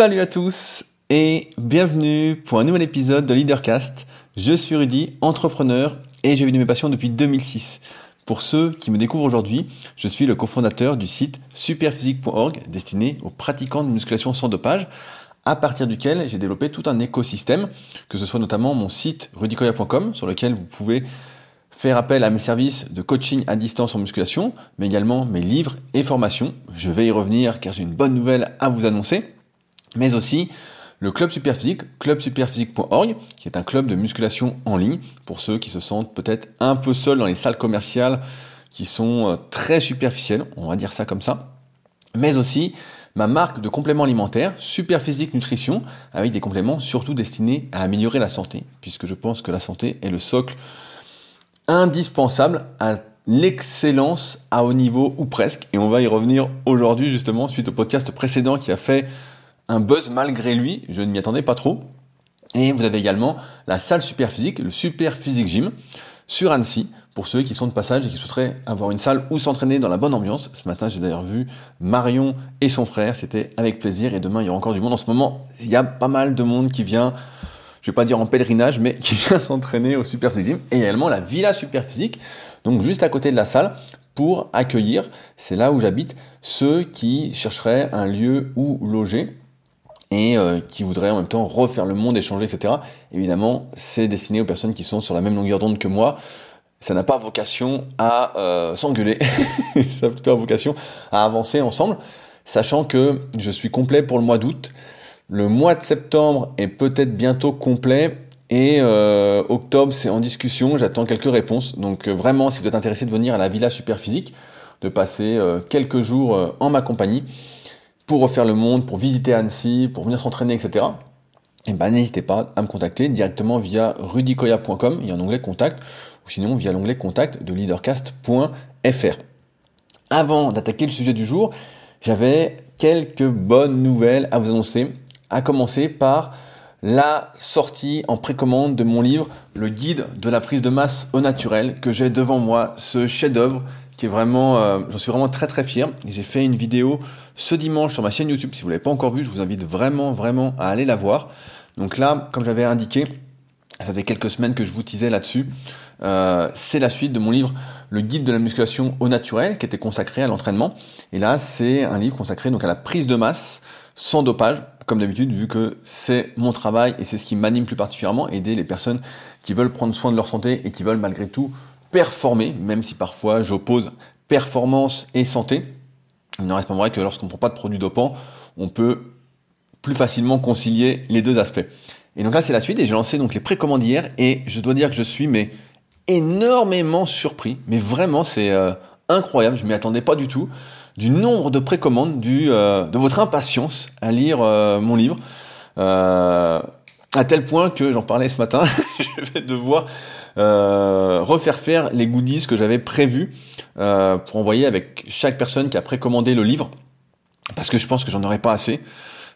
Salut à tous et bienvenue pour un nouvel épisode de Leadercast. Je suis Rudy, entrepreneur et j'ai vu de mes passions depuis 2006. Pour ceux qui me découvrent aujourd'hui, je suis le cofondateur du site superphysique.org destiné aux pratiquants de musculation sans dopage, à partir duquel j'ai développé tout un écosystème, que ce soit notamment mon site rudicoya.com sur lequel vous pouvez faire appel à mes services de coaching à distance en musculation, mais également mes livres et formations. Je vais y revenir car j'ai une bonne nouvelle à vous annoncer mais aussi le club superphysique, clubsuperphysique.org, qui est un club de musculation en ligne pour ceux qui se sentent peut-être un peu seuls dans les salles commerciales qui sont euh, très superficielles, on va dire ça comme ça, mais aussi ma marque de compléments alimentaires, Superphysique Nutrition, avec des compléments surtout destinés à améliorer la santé, puisque je pense que la santé est le socle indispensable à l'excellence à haut niveau ou presque, et on va y revenir aujourd'hui justement suite au podcast précédent qui a fait un buzz malgré lui, je ne m'y attendais pas trop. Et vous avez également la salle super physique, le super physique gym, sur Annecy, pour ceux qui sont de passage et qui souhaiteraient avoir une salle où s'entraîner dans la bonne ambiance. Ce matin, j'ai d'ailleurs vu Marion et son frère, c'était avec plaisir, et demain, il y aura encore du monde. En ce moment, il y a pas mal de monde qui vient, je vais pas dire en pèlerinage, mais qui vient s'entraîner au super physique gym, et également la villa super physique, donc juste à côté de la salle, pour accueillir, c'est là où j'habite, ceux qui chercheraient un lieu où loger et euh, qui voudraient en même temps refaire le monde, échanger, etc. Évidemment, c'est destiné aux personnes qui sont sur la même longueur d'onde que moi. Ça n'a pas vocation à euh, s'engueuler, ça a plutôt vocation à avancer ensemble, sachant que je suis complet pour le mois d'août. Le mois de septembre est peut-être bientôt complet et euh, octobre c'est en discussion, j'attends quelques réponses. Donc vraiment, si vous êtes intéressé de venir à la Villa Superphysique, de passer quelques jours en ma compagnie, pour refaire le monde, pour visiter Annecy, pour venir s'entraîner, etc., et eh ben, n'hésitez pas à me contacter directement via rudicoya.com, il y a un onglet contact, ou sinon via l'onglet contact de leadercast.fr. Avant d'attaquer le sujet du jour, j'avais quelques bonnes nouvelles à vous annoncer, à commencer par la sortie en précommande de mon livre Le guide de la prise de masse au naturel que j'ai devant moi, ce chef-d'œuvre euh, j'en suis vraiment très très fier. J'ai fait une vidéo ce dimanche sur ma chaîne YouTube. Si vous l'avez pas encore vue, je vous invite vraiment vraiment à aller la voir. Donc là, comme j'avais indiqué, ça fait quelques semaines que je vous disais là-dessus. Euh, c'est la suite de mon livre Le guide de la musculation au naturel, qui était consacré à l'entraînement. Et là, c'est un livre consacré donc à la prise de masse sans dopage, comme d'habitude, vu que c'est mon travail et c'est ce qui m'anime plus particulièrement, aider les personnes qui veulent prendre soin de leur santé et qui veulent malgré tout performer, même si parfois j'oppose performance et santé. Il n'en reste pas vrai que lorsqu'on ne prend pas de produits dopants, on peut plus facilement concilier les deux aspects. Et donc là, c'est la suite, et j'ai lancé donc les précommandes hier, et je dois dire que je suis mais énormément surpris, mais vraiment c'est euh, incroyable, je m'y attendais pas du tout, du nombre de précommandes, du, euh, de votre impatience à lire euh, mon livre, à tel point que j'en parlais ce matin, je vais devoir euh, refaire faire les goodies que j'avais prévus euh, pour envoyer avec chaque personne qui a précommandé le livre, parce que je pense que j'en aurais pas assez.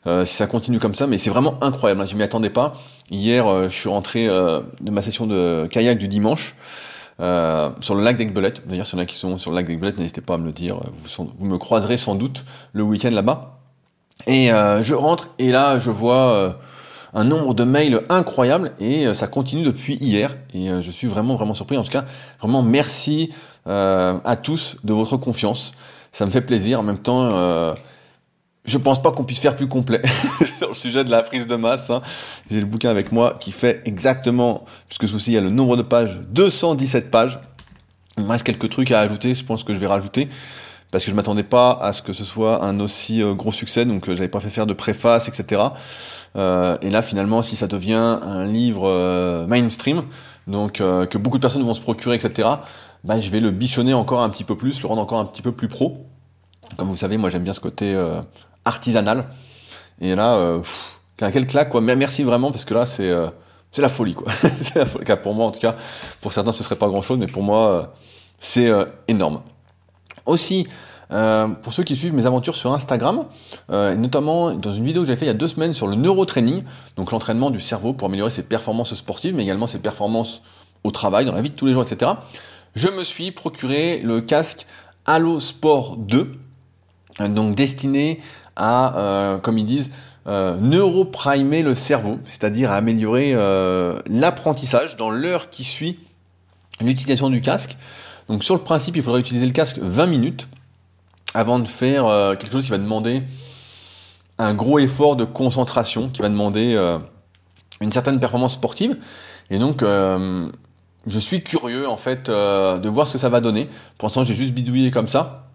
Euh, si ça continue comme ça, mais c'est vraiment incroyable. Hein, je m'y attendais pas. Hier, je suis rentré de ma session de kayak du dimanche sur le lac d'Aigbelette. D'ailleurs, s'il y en a qui sont sur le lac d'Aigbelette, n'hésitez pas à me le dire. Vous, vous me croiserez sans doute le week-end là-bas. Et je rentre et là, je vois un nombre de mails incroyable et euh, ça continue depuis hier et euh, je suis vraiment vraiment surpris. En tout cas, vraiment merci euh, à tous de votre confiance. Ça me fait plaisir. En même temps, je pense pas qu'on puisse faire plus complet sur le sujet de la prise de masse. Hein. J'ai le bouquin avec moi qui fait exactement, puisque ceci il y a le nombre de pages, 217 pages. Il me reste quelques trucs à ajouter, je pense que je vais rajouter parce que je m'attendais pas à ce que ce soit un aussi gros succès, donc j'avais pas fait faire de préface, etc. Euh, et là, finalement, si ça devient un livre euh, mainstream, donc euh, que beaucoup de personnes vont se procurer, etc., bah, je vais le bichonner encore un petit peu plus, le rendre encore un petit peu plus pro. Comme vous savez, moi j'aime bien ce côté artisanal. Et là, quelle claque, quoi. Merci vraiment, parce que là, c'est c'est la folie, quoi. c'est la folie. Pour moi, en tout cas, pour certains, ce serait pas grand-chose, mais pour moi, c'est énorme. Aussi, euh, pour ceux qui suivent mes aventures sur Instagram, euh, notamment dans une vidéo que j'avais fait il y a deux semaines sur le neurotraining, donc l'entraînement du cerveau pour améliorer ses performances sportives, mais également ses performances au travail, dans la vie de tous les jours, etc. Je me suis procuré le casque Halo Sport 2, donc destiné à, euh, comme ils disent, neuroprimer le cerveau, c'est-à-dire améliorer l'apprentissage dans l'heure qui suit l'utilisation du casque. Donc sur le principe, il faudrait utiliser le casque 20 minutes avant de faire quelque chose qui va demander un gros effort de concentration, qui va demander une certaine performance sportive. Et donc, euh, je suis curieux en fait euh, de voir ce que ça va donner. Pour l'instant, j'ai juste bidouillé comme ça.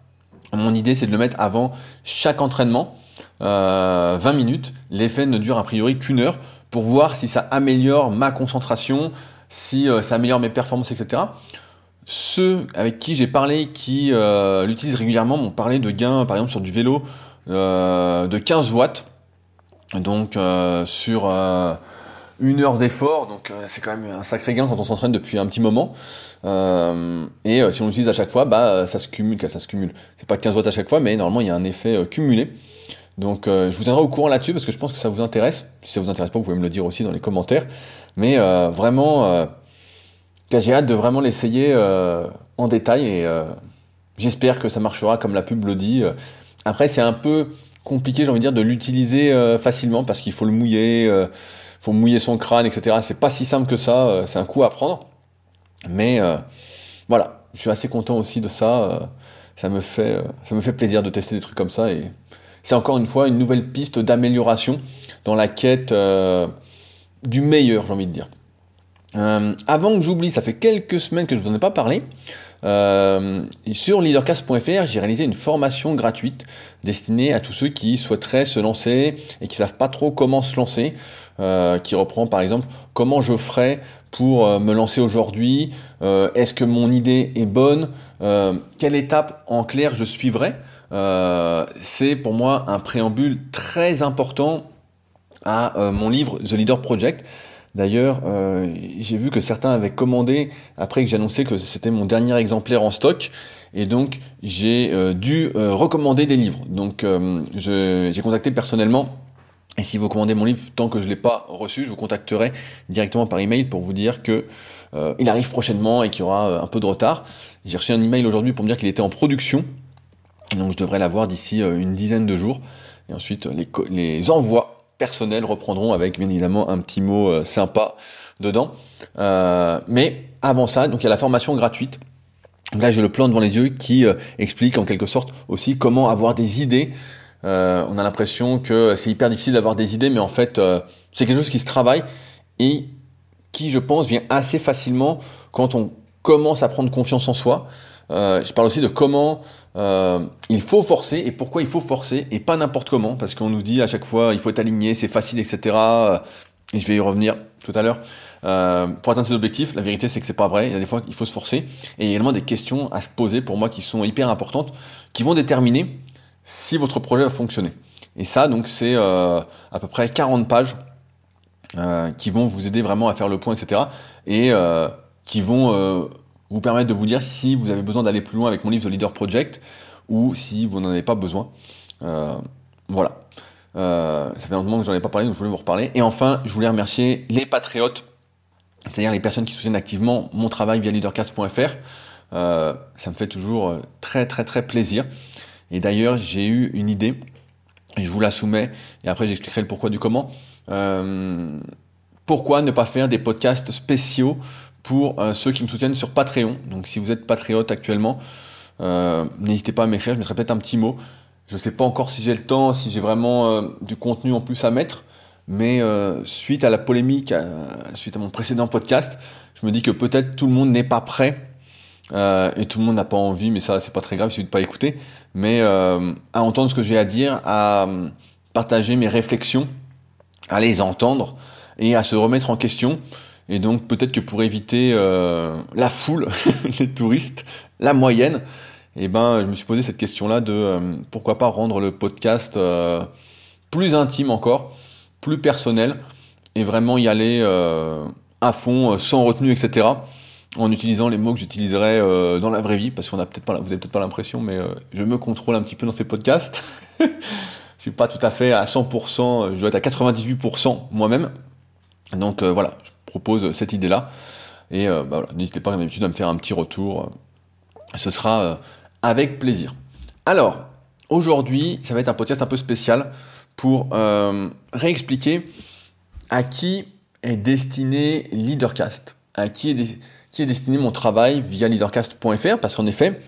Mon idée, c'est de le mettre avant chaque entraînement, 20 euh, minutes. L'effet ne dure a priori qu'une heure pour voir si ça améliore ma concentration, si ça améliore mes performances, etc. Ceux avec qui j'ai parlé, qui l'utilisent régulièrement, m'ont parlé de gains, par exemple sur du vélo, de 15 watts. Donc sur une heure d'effort, donc euh, c'est quand même un sacré gain quand on s'entraîne depuis un petit moment. Euh, et euh, si on l'utilise à chaque fois, bah ça se cumule, ça se cumule. C'est pas 15 watts à chaque fois, mais normalement il y a un effet cumulé. Donc je vous tiendrai au courant là-dessus parce que je pense que ça vous intéresse. Si ça vous intéresse pas, vous pouvez me le dire aussi dans les commentaires. Mais vraiment, j'ai hâte de vraiment l'essayer en détail et j'espère que ça marchera comme la pub le dit. Après, c'est un peu compliqué, j'ai envie de dire, de l'utiliser facilement parce qu'il faut le mouiller faut mouiller son crâne, etc. C'est pas si simple que ça, euh, c'est un coup à prendre. Mais euh, voilà, je suis assez content aussi de ça. Euh, ça me fait, ça me fait plaisir de tester des trucs comme ça et c'est encore une fois une nouvelle piste d'amélioration dans la quête du meilleur, j'ai envie de dire. Avant que j'oublie, ça fait quelques semaines que je vous en ai pas parlé. sur leadercast.fr, j'ai réalisé une formation gratuite destinée à tous ceux qui souhaiteraient se lancer et qui savent pas trop comment se lancer. Euh, qui reprend par exemple comment je ferais pour euh, me lancer aujourd'hui, euh, est-ce que mon idée est bonne, quelle étape en clair je suivrai. c'est pour moi un préambule très important à mon livre The Leader Project. D'ailleurs, j'ai vu que certains avaient commandé après que j'annonçais que c'était mon dernier exemplaire en stock. Et donc, j'ai dû recommander des livres. Donc, j'ai contacté personnellement et si vous commandez mon livre tant que je ne l'ai pas reçu, je vous contacterai directement par email pour vous dire que euh, il arrive prochainement et qu'il y aura euh, un peu de retard. J'ai reçu un email aujourd'hui pour me dire qu'il était en production, donc je devrais l'avoir d'ici euh, une dizaine de jours. Et ensuite, les, envois personnels reprendront avec bien évidemment un petit mot sympa dedans. mais avant ça, donc il y a la formation gratuite. Là, j'ai le plan devant les yeux qui explique en quelque sorte aussi comment avoir des idées euh, on a l'impression que c'est hyper difficile d'avoir des idées, mais en fait, euh, c'est quelque chose qui se travaille et qui, je pense, vient assez facilement quand on commence à prendre confiance en soi. Euh, je parle aussi de comment il faut forcer et pourquoi il faut forcer et pas n'importe comment, parce qu'on nous dit à chaque fois il faut être aligné, c'est facile, etc. Et je vais y revenir tout à l'heure. pour atteindre ses objectifs, la vérité c'est que c'est pas vrai. Il y a des fois il faut se forcer et également des questions à se poser pour moi qui sont hyper importantes, qui vont déterminer si votre projet va fonctionner. Et ça, donc, c'est euh, à peu près 40 pages euh, qui vont vous aider vraiment à faire le point, etc. Et euh, qui vont vous permettre de vous dire si vous avez besoin d'aller plus loin avec mon livre The Leader Project ou si vous n'en avez pas besoin. voilà. ça fait longtemps que j'en ai pas parlé, donc je voulais vous reparler. Et enfin, je voulais remercier les patriotes, c'est-à-dire les personnes qui soutiennent activement mon travail via leadercast.fr. ça me fait toujours très très très plaisir. Et d'ailleurs, j'ai eu une idée, je vous la soumets, et après j'expliquerai le pourquoi du comment. Euh, pourquoi ne pas faire des podcasts spéciaux pour euh, ceux qui me soutiennent sur Patreon Donc si vous êtes patriote actuellement, euh, n'hésitez pas à m'écrire, je mettrai peut-être un petit mot. Je ne sais pas encore si j'ai le temps, si j'ai vraiment du contenu en plus à mettre, mais suite à la polémique, suite à mon précédent podcast, je me dis que peut-être tout le monde n'est pas prêt euh, et tout le monde n'a pas envie, mais ça c'est pas très grave, il suffit de pas écouter, mais euh, à entendre ce que j'ai à dire, à euh, partager mes réflexions, à les entendre et à se remettre en question. Et donc peut-être que pour éviter la foule, les touristes, la moyenne, eh ben je me suis posé cette question-là de pourquoi pas rendre le podcast plus intime encore, plus personnel, et vraiment y aller à fond, sans retenue, etc en utilisant les mots que j'utiliserais euh, dans la vraie vie, parce qu'on a pas, vous avez peut-être pas l'impression, mais euh, je me contrôle un petit peu dans ces podcasts. je suis pas tout à fait à 100%, je dois être à 98% moi-même. Donc euh, voilà, propose cette idée-là. Et bah, voilà, n'hésitez pas, comme d'habitude, à me faire un petit retour. Ce sera avec plaisir. Alors, aujourd'hui, ça va être un podcast un peu spécial pour euh, réexpliquer à qui est destiné Leadercast, à qui est, qui est destiné mon travail via leadercast.fr, parce qu'en effet,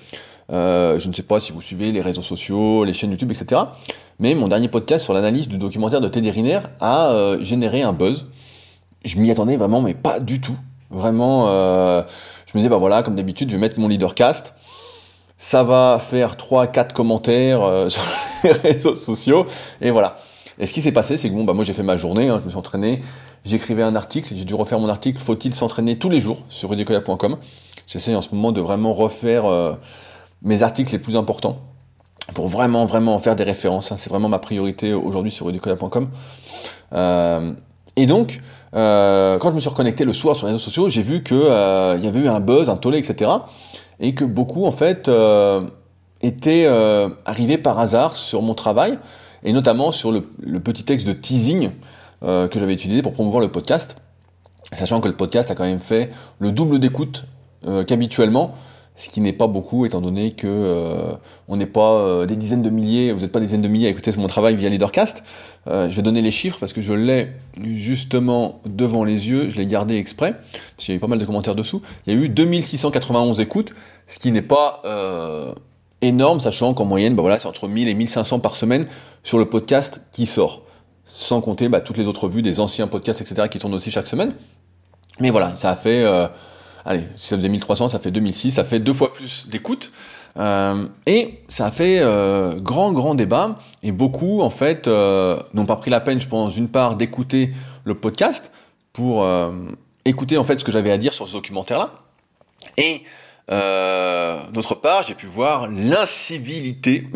euh, je ne sais pas si vous suivez les réseaux sociaux, les chaînes YouTube, etc. Mais mon dernier podcast sur l'analyse du documentaire de Teddy Riner a euh, généré un buzz. Je m'y attendais vraiment, mais pas du tout. Vraiment, euh, je me disais, bah voilà, comme d'habitude, je vais mettre mon leadercast. Ça va faire 3-4 commentaires sur les réseaux sociaux. Et voilà. Et ce qui s'est passé, c'est que bon, bah moi j'ai fait ma journée, hein, je me suis entraîné, j'écrivais un article, j'ai dû refaire mon article, faut-il s'entraîner tous les jours sur rudicoya.com. J'essaie en ce moment de vraiment refaire mes articles les plus importants pour vraiment, vraiment faire des références. Hein. C'est vraiment ma priorité aujourd'hui sur rudicola.com. Euh, et donc, euh, quand je me suis reconnecté le soir sur les réseaux sociaux, j'ai vu qu'il euh, y avait eu un buzz, un tollé, etc. Et que beaucoup, en fait, euh, étaient euh, arrivés par hasard sur mon travail, et notamment sur le petit texte de teasing que j'avais utilisé pour promouvoir le podcast. Sachant que le podcast a quand même fait le double d'écoute qu'habituellement ce qui n'est pas beaucoup étant donné que euh, on n'est pas euh, des dizaines de milliers, vous n'êtes pas des dizaines de milliers à écouter mon travail via Leadercast. Euh, je vais donner les chiffres parce que je l'ai justement devant les yeux, je l'ai gardé exprès, parce qu'il y a eu pas mal de commentaires dessous. Il y a eu 2691 écoutes, ce qui n'est pas énorme, sachant qu'en moyenne, bah voilà, c'est entre 1000 et 1500 par semaine sur le podcast qui sort. Sans compter bah, toutes les autres vues des anciens podcasts, etc., qui tournent aussi chaque semaine. Mais voilà, ça a fait allez, si ça faisait 1300, ça fait 2006, ça fait deux fois plus d'écoute. Euh, et ça a fait euh, grand, grand débat. Et beaucoup, en fait, euh, n'ont pas pris la peine, je pense, d'une part, d'écouter le podcast pour écouter, en fait, ce que j'avais à dire sur ce documentaire-là. Et d'autre part, j'ai pu voir l'incivilité,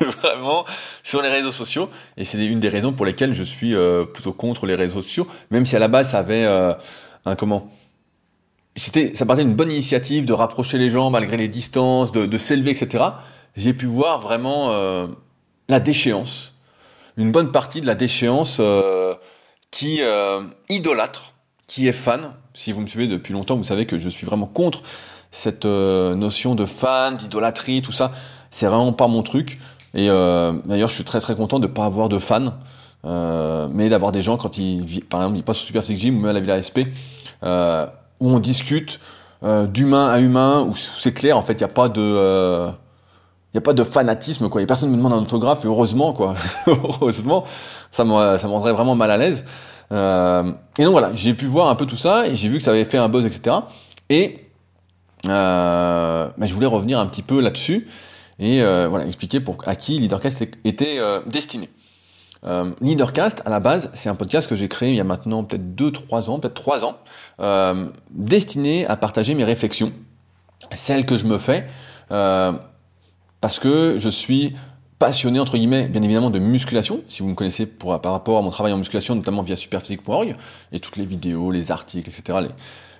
vraiment, sur les réseaux sociaux. Et c'est une des raisons pour lesquelles je suis plutôt contre les réseaux sociaux, même si à la base, ça avait un comment c'était, ça partait d'une bonne initiative de rapprocher les gens malgré les distances, de, s'élever, etc. J'ai pu voir vraiment euh, la déchéance, une bonne partie de la déchéance euh, qui euh, idolâtre, qui est fan. Si vous me suivez depuis longtemps, vous savez que je suis vraiment contre cette notion de fan, d'idolâtrie, tout ça. C'est vraiment pas mon truc. Et d'ailleurs, je suis très très content de pas avoir de fans, mais d'avoir des gens quand ils, par exemple, ils passent au Super Six Gym ou même à la Villa SP où on discute euh, d'humain à humain, où c'est clair, en fait, il n'y a pas de... Euh, a pas de fanatisme, quoi. Personne me demande un autographe, et heureusement, quoi. heureusement, ça me, rendrait vraiment mal à l'aise. Euh, et donc voilà, j'ai pu voir un peu tout ça, et j'ai vu que ça avait fait un buzz, etc. Et bah, je voulais revenir un petit peu là-dessus, et voilà, expliquer pour, à qui Leadercast était destiné. Euh, Leadercast, à la base, c'est un podcast que j'ai créé il y a maintenant peut-être 2-3 ans, peut-être 3 ans, euh, destiné à partager mes réflexions, celles que je me fais, euh, parce que je suis passionné, entre guillemets, bien évidemment, de musculation, si vous me connaissez par rapport à mon travail en musculation, notamment via superphysique.org, et toutes les vidéos, les articles, etc.,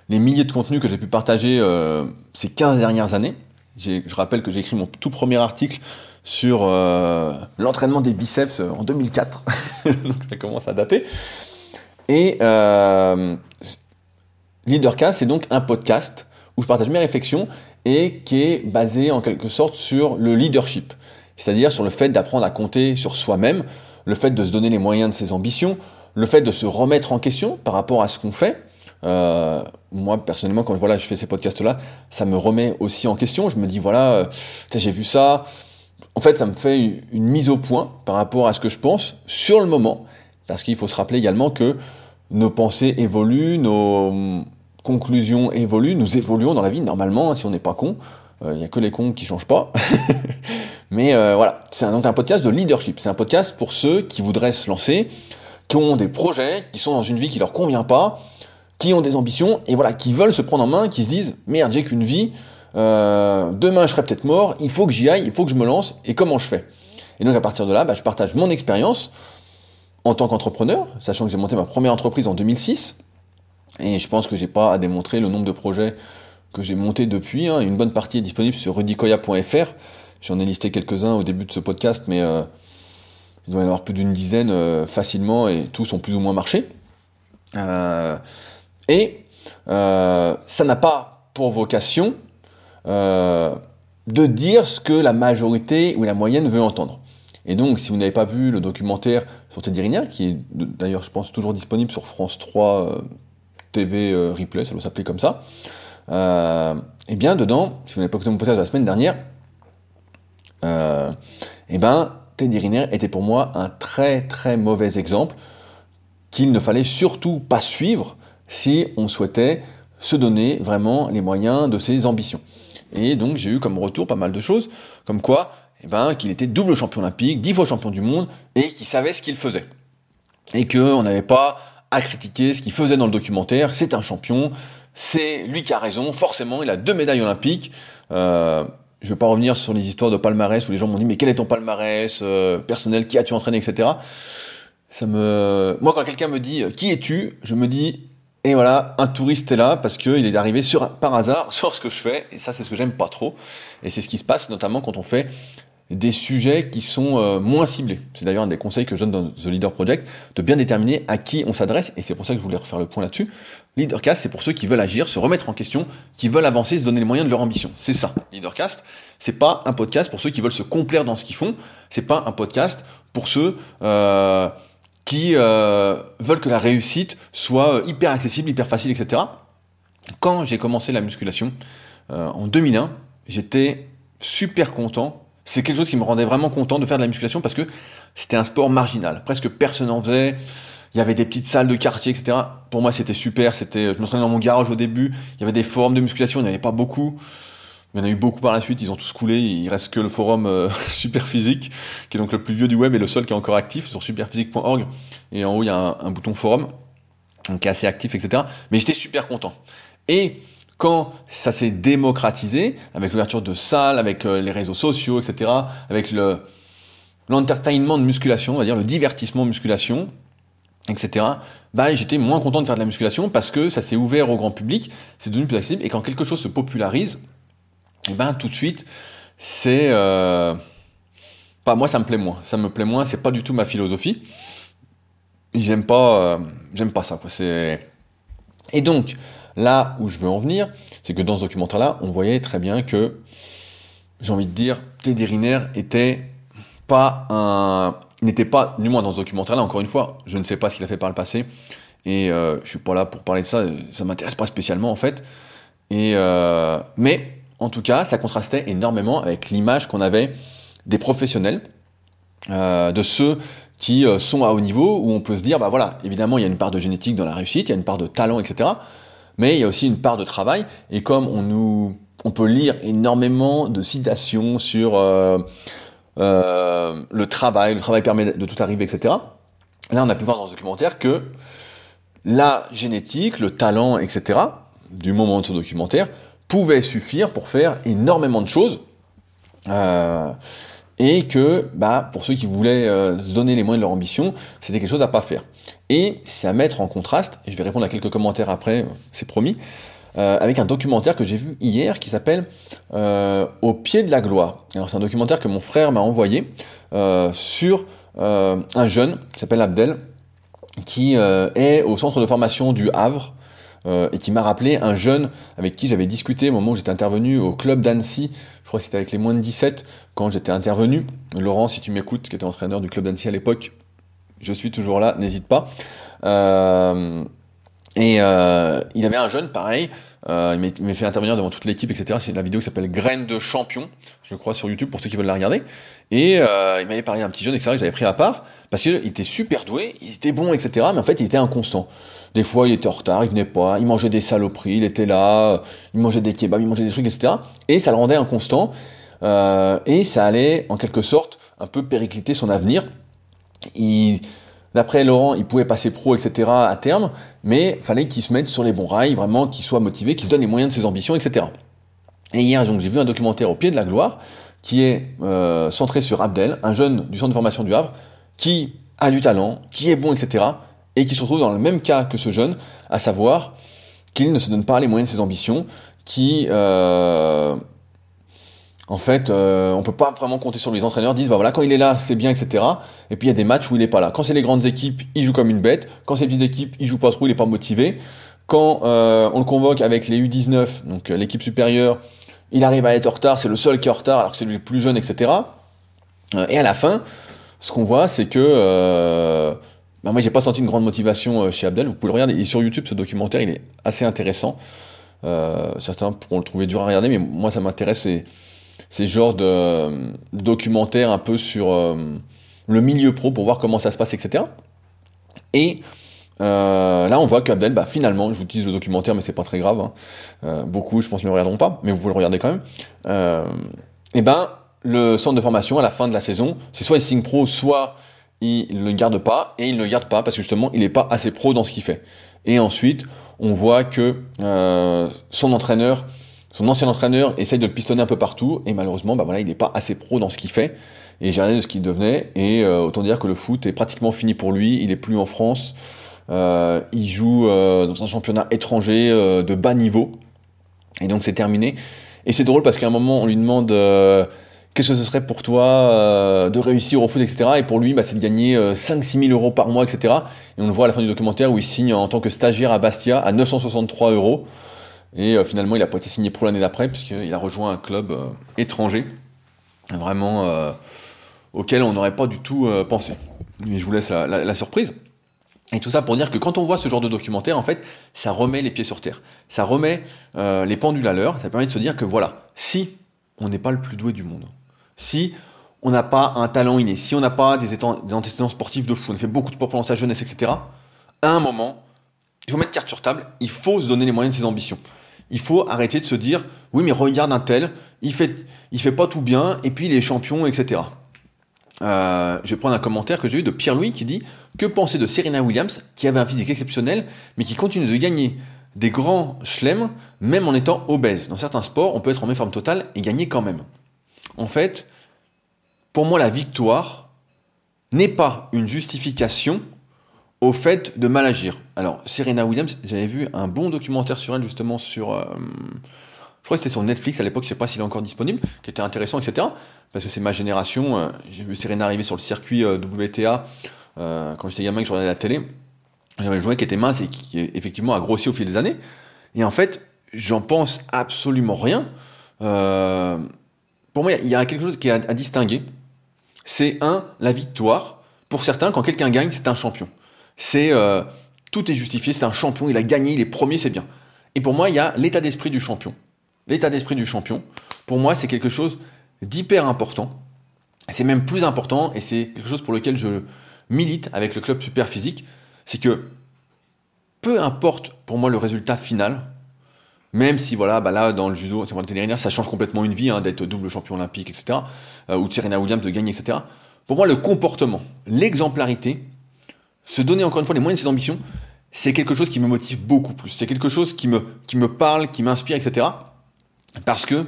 les, milliers de contenus que j'ai pu partager ces 15 dernières années. Je rappelle que j'ai écrit mon tout premier article sur euh, l'entraînement des biceps euh, en 2004. donc ça commence à dater. Et euh, Leadercast, c'est donc un podcast où je partage mes réflexions et qui est basé en quelque sorte sur le leadership. C'est-à-dire sur le fait d'apprendre à compter sur soi-même, le fait de se donner les moyens de ses ambitions, le fait de se remettre en question par rapport à ce qu'on fait. Euh, moi personnellement, quand voilà, je fais ces podcasts-là, ça me remet aussi en question. Je me dis voilà, j'ai vu ça, en fait, ça me fait une mise au point par rapport à ce que je pense sur le moment, parce qu'il faut se rappeler également que nos pensées évoluent, nos conclusions évoluent, nous évoluons dans la vie normalement, hein, si on n'est pas con. Il euh, n'y a que les cons qui changent pas. Mais euh, voilà, c'est donc un podcast de leadership. C'est un podcast pour ceux qui voudraient se lancer, qui ont des projets, qui sont dans une vie qui leur convient pas, qui ont des ambitions et voilà, qui veulent se prendre en main, qui se disent merde, j'ai qu'une vie, euh, demain je serai peut-être mort, il faut que j'y aille, il faut que je me lance, et comment je fais? Et donc à partir de là, bah, je partage mon expérience en tant qu'entrepreneur, sachant que j'ai monté ma première entreprise en 2006, et je pense que j'ai pas à démontrer le nombre de projets que j'ai montés depuis, hein. une bonne partie est disponible sur rudicoya.fr, j'en ai listé quelques-uns au début de ce podcast, mais euh, il doit y en avoir plus d'une dizaine euh, facilement, et tous ont plus ou moins marché. Euh, et ça n'a pas pour vocation euh, de dire ce que la majorité ou la moyenne veut entendre. Et donc, si vous n'avez pas vu le documentaire sur Teddy Riner, qui est d'ailleurs, je pense, toujours disponible sur France 3 TV Replay, ça doit s'appeler comme ça, eh bien, dedans, si vous n'avez pas écouté mon podcast de la semaine dernière, eh ben, Teddy Riner était pour moi un très très mauvais exemple qu'il ne fallait surtout pas suivre si on souhaitait se donner vraiment les moyens de ses ambitions. Et donc j'ai eu comme retour pas mal de choses, comme quoi, eh ben, qu'il était double champion olympique, dix fois champion du monde, et qu'il savait ce qu'il faisait. Et qu'on n'avait pas à critiquer ce qu'il faisait dans le documentaire, c'est un champion, c'est lui qui a raison, forcément, il a deux médailles olympiques. Euh, je ne vais pas revenir sur les histoires de palmarès où les gens m'ont dit mais quel est ton palmarès euh, personnel, qui as-tu entraîné, etc. Ça me, moi quand quelqu'un me dit qui es-tu, je me dis et voilà, un touriste est là parce qu'il est arrivé sur, par hasard sur ce que je fais, et ça c'est ce que j'aime pas trop. Et c'est ce qui se passe notamment quand on fait des sujets qui sont euh, moins ciblés. C'est d'ailleurs un des conseils que je donne dans The Leader Project, de bien déterminer à qui on s'adresse, et c'est pour ça que je voulais refaire le point là-dessus. Leadercast, c'est pour ceux qui veulent agir, se remettre en question, qui veulent avancer, se donner les moyens de leur ambition. C'est ça, Leadercast. C'est pas un podcast pour ceux qui veulent se complaire dans ce qu'ils font. C'est pas un podcast pour ceux euh, qui euh, veulent que la réussite soit euh, hyper accessible, hyper facile, etc. Quand j'ai commencé la musculation euh, en 2001, j'étais super content. C'est quelque chose qui me rendait vraiment content de faire de la musculation parce que c'était un sport marginal. Presque personne n'en faisait. Il y avait des petites salles de quartier, etc. Pour moi, c'était super. C'était, je m'entraînais dans mon garage au début. Il y avait des forums de musculation. Il n'y avait pas beaucoup. Il y en a eu beaucoup par la suite, ils ont tous coulé, il reste que le forum euh, Superphysique, qui est donc le plus vieux du web et le seul qui est encore actif sur superphysique.org. Et en haut, il y a un, bouton forum, qui est assez actif, etc. Mais j'étais super content. Et quand ça s'est démocratisé, avec l'ouverture de salles, avec euh, les réseaux sociaux, etc., avec le l'entertainment de musculation, on va dire le divertissement de musculation, etc., bah, j'étais moins content de faire de la musculation parce que ça s'est ouvert au grand public, c'est devenu plus accessible, et quand quelque chose se popularise, et eh ben tout de suite, c'est euh, pas moi ça me plaît moins, ça me plaît moins, c'est pas du tout ma philosophie. J'aime pas, euh, j'aime pas ça. Quoi. Et donc là où je veux en venir, c'est que dans ce documentaire-là, on voyait très bien que j'ai envie de dire, Teddy Riner était pas un, n'était pas, du moins dans ce documentaire-là, encore une fois, je ne sais pas ce qu'il a fait par le passé, et euh, je suis pas là pour parler de ça, ça m'intéresse pas spécialement en fait. Et euh, mais en tout cas, ça contrastait énormément avec l'image qu'on avait des professionnels, euh, de ceux qui euh, sont à haut niveau, où on peut se dire, bah voilà, évidemment, il y a une part de génétique dans la réussite, il y a une part de talent, etc. Mais il y a aussi une part de travail, et comme on nous, on peut lire énormément de citations sur euh, le travail, le travail permet de tout arriver, etc. Là, on a pu voir dans ce documentaire que la génétique, le talent, etc., du moment de ce documentaire, pouvait suffire pour faire énormément de choses. Euh, et que bah, pour ceux qui voulaient euh, se donner les moyens de leur ambition, c'était quelque chose à pas faire. Et c'est à mettre en contraste, et je vais répondre à quelques commentaires après, c'est promis, euh, avec un documentaire que j'ai vu hier qui s'appelle Au pied de la gloire. Alors c'est un documentaire que mon frère m'a envoyé sur un jeune qui s'appelle Abdel, qui est au centre de formation du Havre, euh, et qui m'a rappelé un jeune avec qui j'avais discuté au moment où j'étais intervenu au club d'Annecy, je crois que c'était avec les moins de 17 quand j'étais intervenu. Laurent, si tu m'écoutes, qui était entraîneur du club d'Annecy à l'époque, je suis toujours là, n'hésite pas. Euh, et euh, il avait un jeune pareil, euh, il m'a fait intervenir devant toute l'équipe, etc. C'est la vidéo qui s'appelle Graines de champion, je crois, sur YouTube pour ceux qui veulent la regarder. Et euh, il m'avait parlé d'un petit jeune, etc. que j'avais pris à part parce qu'il était super doué, il était bon, etc. Mais en fait, il était inconstant. Des fois, il était en retard, il venait pas, il mangeait des saloperies, il était là, il mangeait des kebabs, il mangeait des trucs, etc. Et ça le rendait inconstant. Euh, et ça allait, en quelque sorte, un peu péricliter son avenir. Il, d'après Laurent, il pouvait passer pro, etc. à terme, mais fallait qu'il se mette sur les bons rails, vraiment, qu'il soit motivé, qu'il se donne les moyens de ses ambitions, etc. Et hier, j'ai vu un documentaire au pied de la gloire, qui est euh, centré sur Abdel, un jeune du centre de formation du Havre, qui a du talent, qui est bon, etc et qui se retrouve dans le même cas que ce jeune, à savoir qu'il ne se donne pas les moyens de ses ambitions, qui euh, en fait, euh, on peut pas vraiment compter sur. Les entraîneurs disent, bah voilà, quand il est là, c'est bien, etc. Et puis il y a des matchs où il est pas là. Quand c'est les grandes équipes, il joue comme une bête. Quand c'est les petites équipes, il joue pas trop, il est pas motivé. Quand euh, on le convoque avec les U19, donc euh, l'équipe supérieure, il arrive à être en retard, c'est le seul qui est en retard alors que c'est le plus jeune, etc. Euh, et à la fin, ce qu'on voit, c'est que bah moi, j'ai pas senti une grande motivation chez Abdel. Vous pouvez le regarder. Et sur YouTube, ce documentaire, il est assez intéressant. certains pourront le trouver dur à regarder, mais moi, ça m'intéresse. Ces genres de documentaires un peu sur le milieu pro pour voir comment ça se passe, etc. Et euh, là, on voit qu'Abdel, bah, finalement, j'utilise le documentaire, mais c'est pas très grave. Hein. Euh, beaucoup, je pense, ne le regarderont pas, mais vous le regarder quand même. Euh, et ben, le centre de formation, à la fin de la saison, c'est soit il signe pro, soit il ne le garde pas, et il ne le garde pas parce que justement, il n'est pas assez pro dans ce qu'il fait. Et ensuite, on voit que son entraîneur, son ancien entraîneur, essaye de le pistonner un peu partout, et malheureusement, bah voilà, il n'est pas assez pro dans ce qu'il fait, et j'ai regardé de ce qu'il devenait, et autant dire que le foot est pratiquement fini pour lui, il est plus en France. Euh, il joue euh, dans un championnat étranger euh, de bas niveau. Et donc c'est terminé. Et c'est drôle parce qu'à un moment, on lui demande qu'est-ce que ce serait pour toi de réussir au foot, etc. Et pour lui, bah, c'est de gagner 5-6 000 euros par mois, etc. Et on le voit à la fin du documentaire où il signe en tant que stagiaire à Bastia à 963 euros. Et finalement, il n'a pas été signé pour l'année d'après, puisqu'il a rejoint un club étranger, vraiment auquel on n'aurait pas du tout pensé. Mais je vous laisse la surprise. Et tout ça pour dire que quand on voit ce genre de documentaire, en fait, ça remet les pieds sur terre. Ça remet euh, les pendules à l'heure. Ça permet de se dire que voilà, si on n'est pas le plus doué du monde, si on n'a pas un talent inné, si on n'a pas des, des, antécédents sportifs de fou, on a fait beaucoup de sport pendant sa jeunesse, etc., à un moment, il faut mettre carte sur table, il faut se donner les moyens de ses ambitions. Il faut arrêter de se dire, oui, mais regarde un tel, il fait, il fait pas tout bien, et puis il est champion, etc. Euh, je vais prendre un commentaire que j'ai eu de Pierre-Louis qui dit Que penser de Serena Williams, qui avait un physique exceptionnel, mais qui continue de gagner des grands chelems, même en étant obèse Dans certains sports, on peut être en méforme totale et gagner quand même. En fait, pour moi, la victoire n'est pas une justification au fait de mal agir. Alors, Serena Williams, j'avais vu un bon documentaire sur elle, justement, sur. Euh, je crois que c'était sur Netflix à l'époque, je sais pas s'il est encore disponible, qui était intéressant, etc parce que c'est ma génération. Euh, j'ai vu Serena arriver sur le circuit euh, WTA quand j'étais gamin que je regardais la télé. J'avais joué qui était mince et qui effectivement a grossi au fil des années. Et en fait, j'en pense absolument rien. pour moi, il y a quelque chose qui est à, distinguer. C'est un, la victoire. Pour certains, quand quelqu'un gagne, c'est un champion. C'est tout est justifié, c'est un champion, il a gagné, il est premier, c'est bien. Et pour moi, il y a l'état d'esprit du champion. L'état d'esprit du champion, pour moi, c'est quelque chose d'hyper important. C'est même plus important, et c'est quelque chose pour lequel je milite avec le club super physique, c'est que peu importe pour moi le résultat final, même si voilà, bah là dans le judo, ça change complètement une vie hein, d'être double champion olympique, etc. Euh, ou Serena Williams de gagner, etc. Pour moi, le comportement, l'exemplarité, se donner encore une fois les moyens de ses ambitions, c'est quelque chose qui me motive beaucoup plus. C'est quelque chose qui me, qui me parle, qui m'inspire, etc. Parce que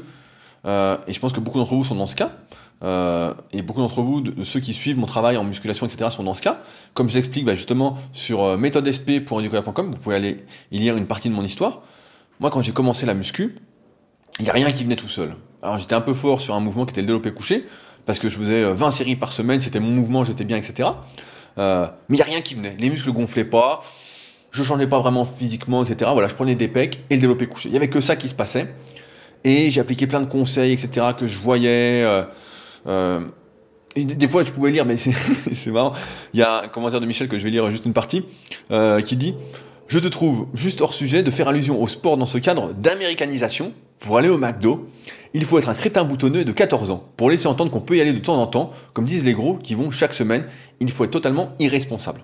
euh, et je pense que beaucoup d'entre vous sont dans ce cas. Euh, et beaucoup d'entre vous, ceux qui suivent mon travail en musculation, etc., sont dans ce cas. Comme je l'explique bah, justement sur euh, méthodesp.educola.com, vous pouvez aller y lire une partie de mon histoire. Moi, quand j'ai commencé la muscu, il n'y a rien qui venait tout seul. Alors j'étais un peu fort sur un mouvement qui était le développé couché, parce que je faisais 20 séries par semaine, c'était mon mouvement, j'étais bien, etc. mais il n'y a rien qui venait. Les muscles gonflaient pas, je changeais pas vraiment physiquement, etc. Voilà, je prenais des pecs et le développé couché. Il n'y avait que ça qui se passait. Et j'ai appliqué plein de conseils, etc., que je voyais. Euh, euh, des fois, je pouvais lire, mais c'est marrant. Il y a un commentaire de Michel que je vais lire juste une partie, euh, qui dit Je te trouve juste hors sujet de faire allusion au sport dans ce cadre d'américanisation. Pour aller au McDo, il faut être un crétin boutonneux de 14 ans. Pour laisser entendre qu'on peut y aller de temps en temps, comme disent les gros qui vont chaque semaine, il faut être totalement irresponsable.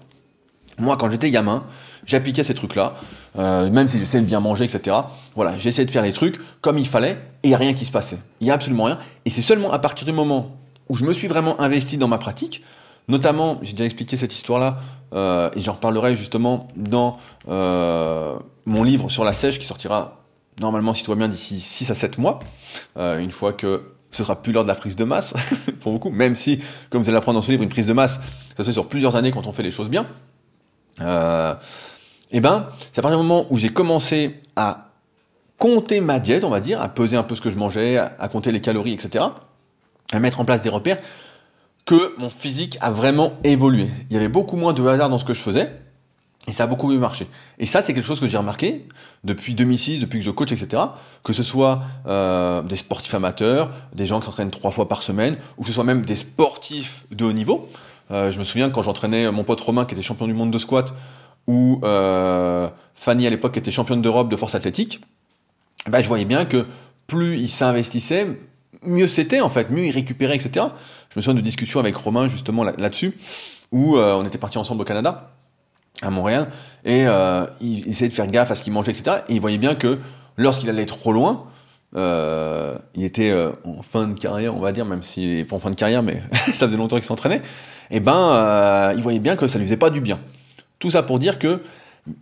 Moi, quand j'étais gamin, j'appliquais ces trucs-là, euh, même si j'essayais de bien manger, etc. Voilà, j'essayais de faire les trucs comme il fallait, et il n'y a rien qui se passait. Il n'y a absolument rien. Et c'est seulement à partir du moment où je me suis vraiment investi dans ma pratique, notamment, j'ai déjà expliqué cette histoire-là, euh, et j'en reparlerai justement dans euh, mon livre sur la sèche qui sortira normalement, si tout va bien, d'ici 6 à 7 mois, une fois que ce sera plus l'heure de la prise de masse, pour beaucoup, même si, comme vous allez l'apprendre dans ce livre, une prise de masse, ça se fait sur plusieurs années quand on fait les choses bien. Euh, et eh ben, c'est à partir du moment où j'ai commencé à compter ma diète, on va dire, à peser un peu ce que je mangeais, à, compter les calories, etc., à mettre en place des repères, que mon physique a vraiment évolué. Il y avait beaucoup moins de hasard dans ce que je faisais, et ça a beaucoup mieux marché. Et ça, c'est quelque chose que j'ai remarqué depuis 2006, depuis que je coach, etc. Que ce soit euh, des sportifs amateurs, des gens qui s'entraînent trois fois par semaine, ou que ce soit même des sportifs de haut niveau. je me souviens quand j'entraînais mon pote Romain qui était champion du monde de squat, ou Fanny à l'époque qui était championne d'Europe de force athlétique, bah, je voyais bien que plus il s'investissait, mieux c'était en fait, mieux il récupérait, etc. Je me souviens de discussions avec Romain justement là-dessus, où on était partis ensemble au Canada à Montréal, et euh, il, essayait de faire gaffe à ce qu'il mangeait, etc. Et il voyait bien que lorsqu'il allait trop loin, euh, il était euh, en fin de carrière, on va dire, même s'il n'est pas en fin de carrière, mais ça faisait longtemps qu'il s'entraînait, et eh ben, il voyait bien que ça lui faisait pas du bien. Tout ça pour dire que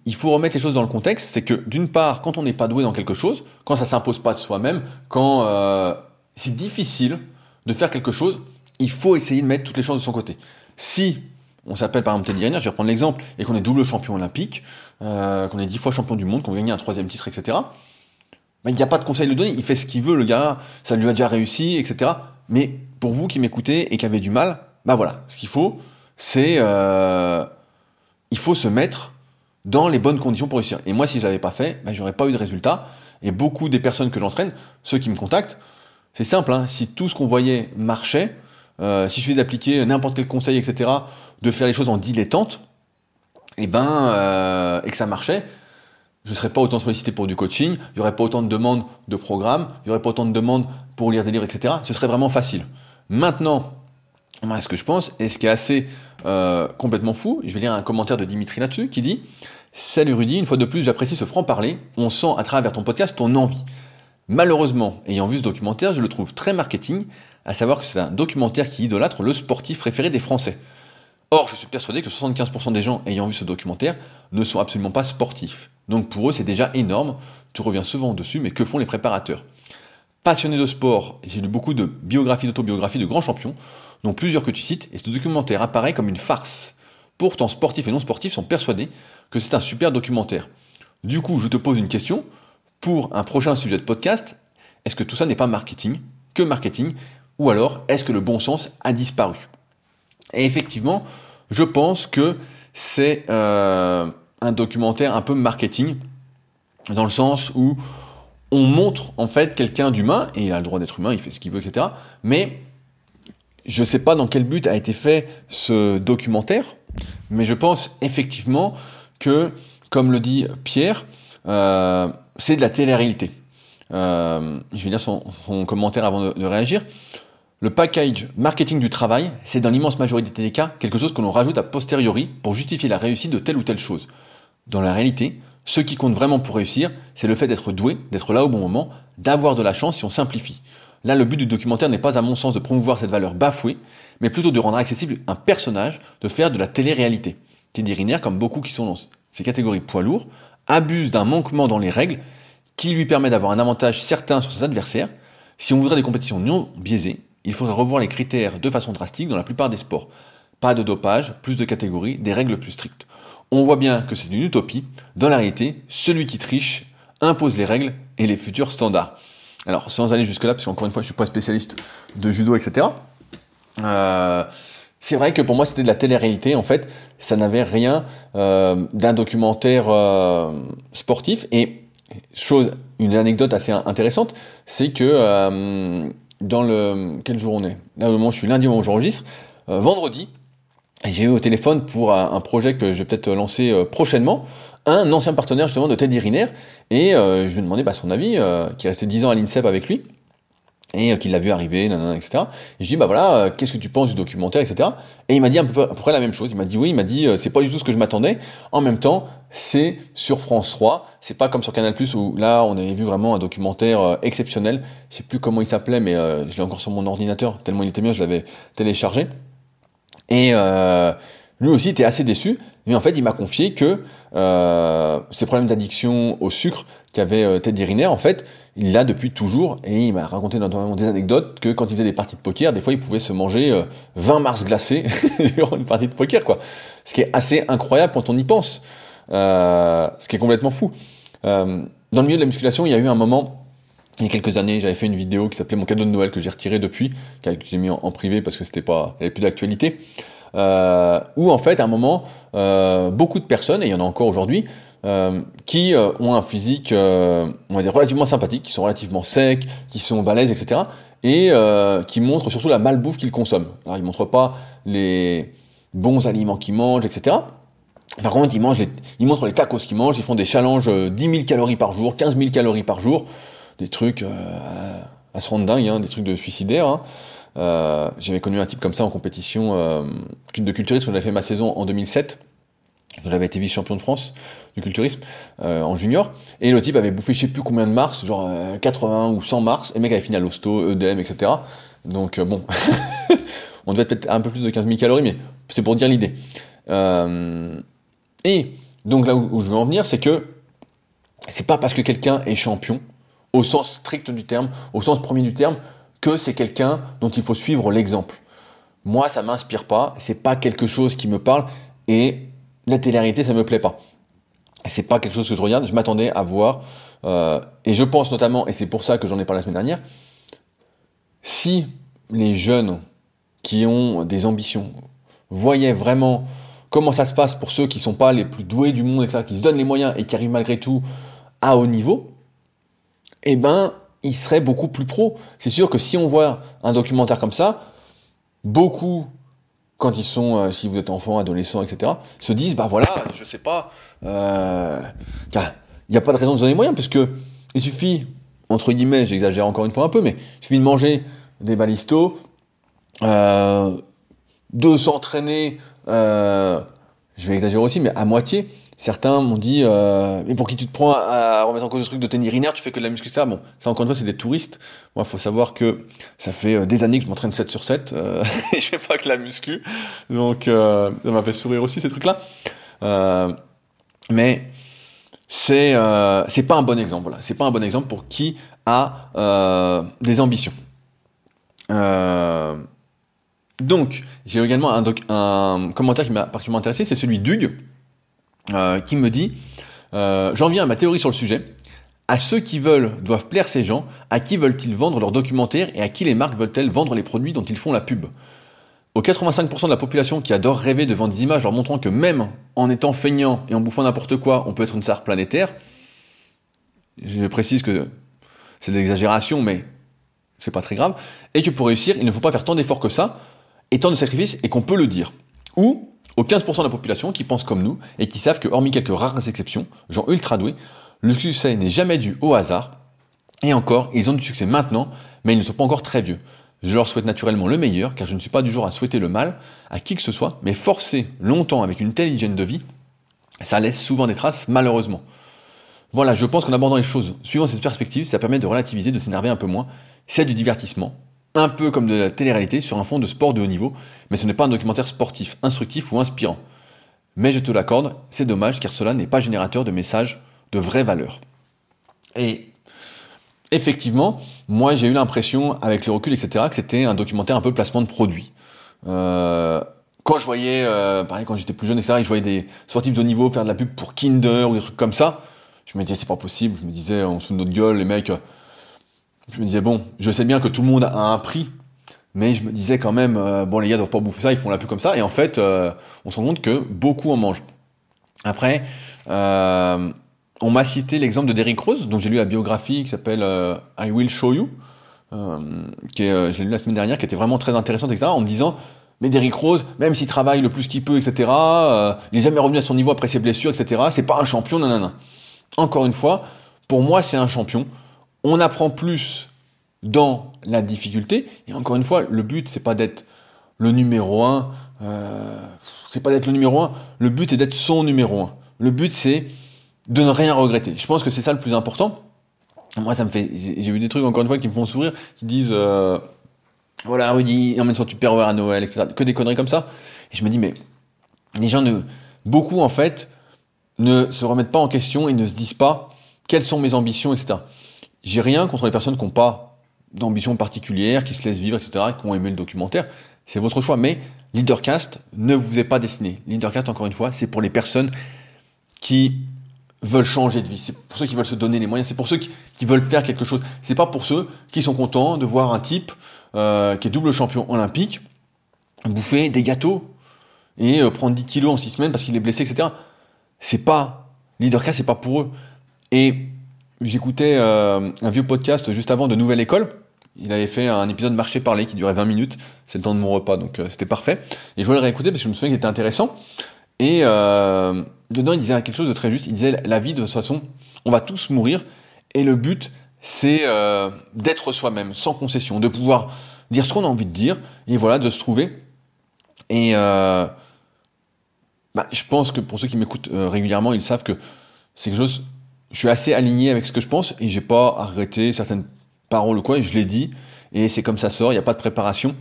il faut remettre les choses dans le contexte, c'est que d'une part, quand on n'est pas doué dans quelque chose, quand ça s'impose pas de soi-même, quand c'est difficile de faire quelque chose, il faut essayer de mettre toutes les chances de son côté. Si on s'appelle par exemple Teddy Riner, je vais reprendre l'exemple, et qu'on est double champion olympique, euh, qu'on est dix fois champion du monde, qu'on gagne un troisième titre, etc. il n'y a pas de conseil à lui donner, il fait ce qu'il veut, le gars, ça lui a déjà réussi, etc. Mais pour vous qui m'écoutez et qui avez du mal, bah voilà, ce qu'il faut, c'est euh, il faut se mettre dans les bonnes conditions pour réussir. Et moi, si je l'avais pas fait, bah, j'aurais pas eu de résultat. Et beaucoup des personnes que j'entraîne, ceux qui me contactent, c'est simple, hein, si tout ce qu'on voyait marchait, euh, si je suffisait d'appliquer n'importe quel conseil, etc., de faire les choses en dilettante, et eh ben, euh, et que ça marchait, je ne serais pas autant sollicité pour du coaching, il n'y aurait pas autant de demandes de programmes, il n'y aurait pas autant de demandes pour lire des livres, etc. Ce serait vraiment facile. Maintenant, moi, ce que je pense, et ce qui est assez euh, complètement fou, je vais lire un commentaire de Dimitri là-dessus, qui dit Salut Rudy, une fois de plus, j'apprécie ce franc-parler. On sent à travers ton podcast ton envie. Malheureusement, ayant vu ce documentaire, je le trouve très marketing, à savoir que c'est un documentaire qui idolâtre le sportif préféré des Français. Or, je suis persuadé que 75% des gens ayant vu ce documentaire ne sont absolument pas sportifs. Donc pour eux, c'est déjà énorme. Tu reviens souvent dessus, mais que font les préparateurs? Passionné de sport, j'ai lu beaucoup de biographies, d'autobiographies de grands champions, dont plusieurs que tu cites, et ce documentaire apparaît comme une farce. Pourtant, sportifs et non sportifs sont persuadés que c'est un super documentaire. Du coup, je te pose une question. Pour un prochain sujet de podcast, est-ce que tout ça n'est pas marketing? Que marketing? Ou alors, est-ce que le bon sens a disparu? Et effectivement, je pense que c'est euh, un documentaire un peu marketing, dans le sens où on montre en fait quelqu'un d'humain, et il a le droit d'être humain, il fait ce qu'il veut, etc. Mais je ne sais pas dans quel but a été fait ce documentaire, mais je pense effectivement que, comme le dit Pierre, euh, c'est de la télé-réalité. Euh, je vais lire son, commentaire avant de réagir. Le package marketing du travail, c'est dans l'immense majorité des cas quelque chose que l'on rajoute a posteriori pour justifier la réussite de telle ou telle chose. Dans la réalité, ce qui compte vraiment pour réussir, c'est le fait d'être doué, d'être là au bon moment, d'avoir de la chance si on simplifie. Là, le but du documentaire n'est pas à mon sens de promouvoir cette valeur bafouée, mais plutôt de rendre accessible un personnage, de faire de la télé-réalité. Teddy Riner, comme beaucoup qui sont dans ces catégories poids lourds, abuse d'un manquement dans les règles qui lui permet d'avoir un avantage certain sur ses adversaires. Si on voudrait des compétitions non biaisées, il faudrait revoir les critères de façon drastique dans la plupart des sports. Pas de dopage, plus de catégories, des règles plus strictes. On voit bien que c'est une utopie. Dans la réalité, celui qui triche impose les règles et les futurs standards. Alors, sans aller jusque-là, parce qu'encore une fois, je ne suis pas spécialiste de judo, etc. Euh, c'est vrai que pour moi, c'était de la télé-réalité. En fait, ça n'avait rien euh, d'un documentaire euh, sportif. Et chose, une anecdote assez intéressante, c'est que dans le. Quel jour on est? Là, au moment je suis lundi au moment où j'enregistre. Euh, vendredi, j'ai eu au téléphone pour un, projet que je vais peut-être lancer euh, prochainement, un ancien partenaire justement de Teddy Riner, et euh, je lui ai demandé bah, son avis, qui est resté 10 ans à l'INSEP avec lui, et qu'il l'a vu arriver, nanana, etc. Et je dis, bah voilà, qu'est-ce que tu penses du documentaire, etc. Et il m'a dit à peu près la même chose. Il m'a dit oui, il m'a dit, c'est pas du tout ce que je m'attendais. En même temps, c'est sur France 3. C'est pas comme sur Canal Plus où là on avait vu vraiment un documentaire euh, exceptionnel. Je sais plus comment il s'appelait, mais euh, je l'ai encore sur mon ordinateur tellement il était bien, je l'avais téléchargé. Et euh, lui aussi était assez déçu, mais en fait il m'a confié que euh, ces problèmes d'addiction au sucre qu'avait Teddy Riner, en fait, il l'a depuis toujours, et il m'a raconté notamment des anecdotes que quand il faisait des parties de poker, des fois il pouvait se manger 20 mars glacés durant une partie de poker, quoi. Ce qui est assez incroyable quand on y pense. Euh, ce qui est complètement fou. Euh, dans le milieu de la musculation, il y a eu un moment, il y a quelques années, j'avais fait une vidéo qui s'appelait Mon cadeau de Noël que j'ai retiré depuis, que j'ai mis en, privé parce que c'était pas, avait plus d'actualité. Euh, où en fait, à un moment, euh, beaucoup de personnes, et il y en a encore aujourd'hui, euh, qui euh, ont un physique, on va dire, relativement sympathique, qui sont relativement secs, qui sont balèzes, etc. Et qui montrent surtout la malbouffe qu'ils consomment. Alors, ils montrent pas les bons aliments qu'ils mangent, etc. Par contre, ils, mangent ils montrent les tacos qu'ils mangent, ils font des challenges 10 000 calories par jour, 15 000 calories par jour, des trucs à se rendre dingue, hein, des trucs de suicidaires. Hein. Euh, j'avais connu un type comme ça en compétition euh, de culturisme. J'avais fait ma saison en 2007. J'avais été vice-champion de France du culturisme euh, en junior. Et le type avait bouffé je sais plus combien de mars, genre 80 ou 100 mars. Et le mec avait fini à l'hosto, EDM, etc. Donc bon, on devait peut-être un peu plus de 15 000 calories, mais c'est pour dire l'idée. et donc là où, où je veux en venir, c'est que c'est pas parce que quelqu'un est champion, au sens strict du terme, au sens premier du terme, que c'est quelqu'un dont il faut suivre l'exemple. Moi, ça m'inspire pas, c'est pas quelque chose qui me parle, et la télé-réalité, ça me plaît pas. C'est pas quelque chose que je regarde, je m'attendais à voir, euh, et je pense notamment, et c'est pour ça que j'en ai parlé la semaine dernière, si les jeunes qui ont des ambitions voyaient vraiment comment ça se passe pour ceux qui sont pas les plus doués du monde, etc., qui se donnent les moyens et qui arrivent malgré tout à haut niveau, eh ben, il serait beaucoup plus pro. C'est sûr que si on voit un documentaire comme ça, beaucoup, quand ils sont, euh, si vous êtes enfant, adolescent, etc., se disent, bah voilà, je sais pas, euh, il n'y a pas de raison de se donner les moyens, puisque il suffit, entre guillemets, j'exagère encore une fois un peu, mais il suffit de manger des balistos, euh, de s'entraîner, je vais exagérer aussi, mais à moitié, Certains m'ont dit, euh, mais pour qui tu te prends à, remettre en cause ce truc de tenir urinaire, tu fais que de la muscu, ça. Bon, ça encore une fois, c'est des touristes. Moi, il faut savoir que ça fait euh, des années que je m'entraîne 7 sur 7, euh, et je fais pas que la muscu. Donc, euh, ça m'a fait sourire aussi, ces trucs-là. Mais c'est c'est pas un bon exemple. Voilà, c'est pas un bon exemple pour qui a des ambitions. Euh, donc, j'ai également un, commentaire qui m'a particulièrement intéressé, c'est celui d'Hugues, euh, qui me dit euh, J'en viens à ma théorie sur le sujet. À ceux qui veulent doivent plaire ces gens, à qui veulent-ils vendre leurs documentaires et à qui les marques veulent-elles vendre les produits dont ils font la pub? Aux 85% de la population qui adore rêver devant des images leur montrant que même en étant feignant et en bouffant n'importe quoi, on peut être une star planétaire, je précise que c'est de l'exagération, mais c'est pas très grave, et que pour réussir, il ne faut pas faire tant d'efforts que ça, et tant de sacrifices, et qu'on peut le dire. Ou aux 15% de la population qui pensent comme nous et qui savent que, hormis quelques rares exceptions, gens ultra doués, le succès n'est jamais dû au hasard. Et encore, ils ont du succès maintenant, mais ils ne sont pas encore très vieux. Je leur souhaite naturellement le meilleur, car je ne suis pas du genre à souhaiter le mal à qui que ce soit, mais forcer longtemps avec une telle hygiène de vie, ça laisse souvent des traces, malheureusement. Voilà, je pense qu'en abordant les choses suivant cette perspective, ça permet de relativiser, de s'énerver un peu moins. C'est du divertissement, un peu comme de la télé-réalité sur un fond de sport de haut niveau, mais ce n'est pas un documentaire sportif, instructif ou inspirant. Mais je te l'accorde, c'est dommage car cela n'est pas générateur de messages de vraie valeur. Et effectivement, moi j'ai eu l'impression, avec le recul, etc., que c'était un documentaire un peu placement de produit. Euh, quand je voyais, euh, pareil, quand j'étais plus jeune, etc., je voyais des sportifs de haut niveau faire de la pub pour Kinder ou des trucs comme ça, je me disais c'est pas possible, je me disais on se fout de notre gueule, les mecs, je me disais, bon, je sais bien que tout le monde a un prix, mais je me disais quand même, euh, bon, les gars doivent pas bouffer ça, ils font la pub comme ça, et en fait, euh, on se rend compte que beaucoup en mangent. Après, euh, on m'a cité l'exemple de Derrick Rose, dont j'ai lu la biographie qui s'appelle I Will Show You, qui je l'ai lu la semaine dernière, qui était vraiment très intéressante, etc., en me disant, mais Derrick Rose, même s'il travaille le plus qu'il peut, etc., il n'est jamais revenu à son niveau après ses blessures, etc., c'est pas un champion, nanana. Encore une fois, pour moi, c'est un champion on apprend plus dans la difficulté. Et encore une fois, le but, c'est pas d'être le numéro un. Euh, c'est pas d'être le numéro un. Le but est d'être son numéro un. Le but, c'est de ne rien regretter. Je pense que c'est ça le plus important. Moi, ça me fait. J'ai vu des trucs encore une fois qui me font sourire, qui disent euh, voilà, Rudy, emmène son Tupperware à Noël, etc. Que des conneries comme ça. Et je me dis, mais les gens ne. Beaucoup, en fait, ne se remettent pas en question et ne se disent pas quelles sont mes ambitions, etc. J'ai rien contre les personnes qui n'ont pas d'ambition particulière, qui se laissent vivre, etc., qui ont aimé le documentaire. C'est votre choix. Mais Leadercast ne vous est pas destiné. Leadercast, encore une fois, c'est pour les personnes qui veulent changer de vie. C'est pour ceux qui veulent se donner les moyens. C'est pour ceux qui, veulent faire quelque chose. C'est pas pour ceux qui sont contents de voir un type euh, qui est double champion olympique bouffer des gâteaux et euh, prendre 10 kilos en 6 semaines parce qu'il est blessé, etc. C'est pas Leadercast, c'est pas pour eux. Et J'écoutais euh, un vieux podcast juste avant de Nouvelle École. il avait fait un épisode marché parler qui durait 20 minutes. C'est le temps de mon repas, donc c'était parfait. Et je voulais le réécouter parce que je me souviens qu'il était intéressant. Et dedans, il disait quelque chose de très juste. Il disait la vie, de toute façon, on va tous mourir. Et le but, c'est d'être soi-même, sans concession, de pouvoir dire ce qu'on a envie de dire, et voilà, de se trouver. Et euh, bah, je pense que pour ceux qui m'écoutent euh, régulièrement, ils savent que c'est quelque chose. Je suis assez aligné avec ce que je pense et j'ai pas arrêté certaines paroles ou quoi. Et je l'ai dit et c'est comme ça sort. Il n'y a pas de préparation.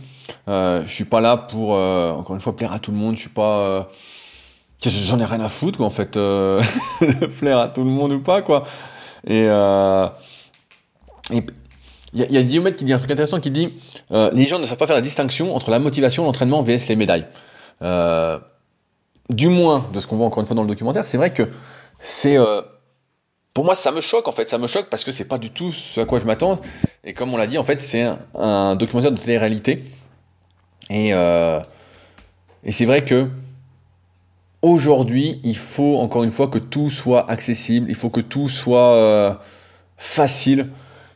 Euh, je suis pas là pour euh, encore une fois plaire à tout le monde. Je suis pas. J'en ai rien à foutre quoi en fait. plaire à tout le monde ou pas quoi. Et, il y, a Guillaume qui dit un truc intéressant qui dit euh, les gens ne savent pas faire la distinction entre la motivation, l'entraînement vs les médailles. Euh, du moins de ce qu'on voit encore une fois dans le documentaire, c'est vrai que c'est euh, pour moi ça me choque en fait, ça me choque parce que c'est pas du tout ce à quoi je m'attends. Et comme on l'a dit en fait c'est un, documentaire de télé-réalité. Et et c'est vrai que aujourd'hui il faut encore une fois que tout soit accessible, il faut que tout soit facile.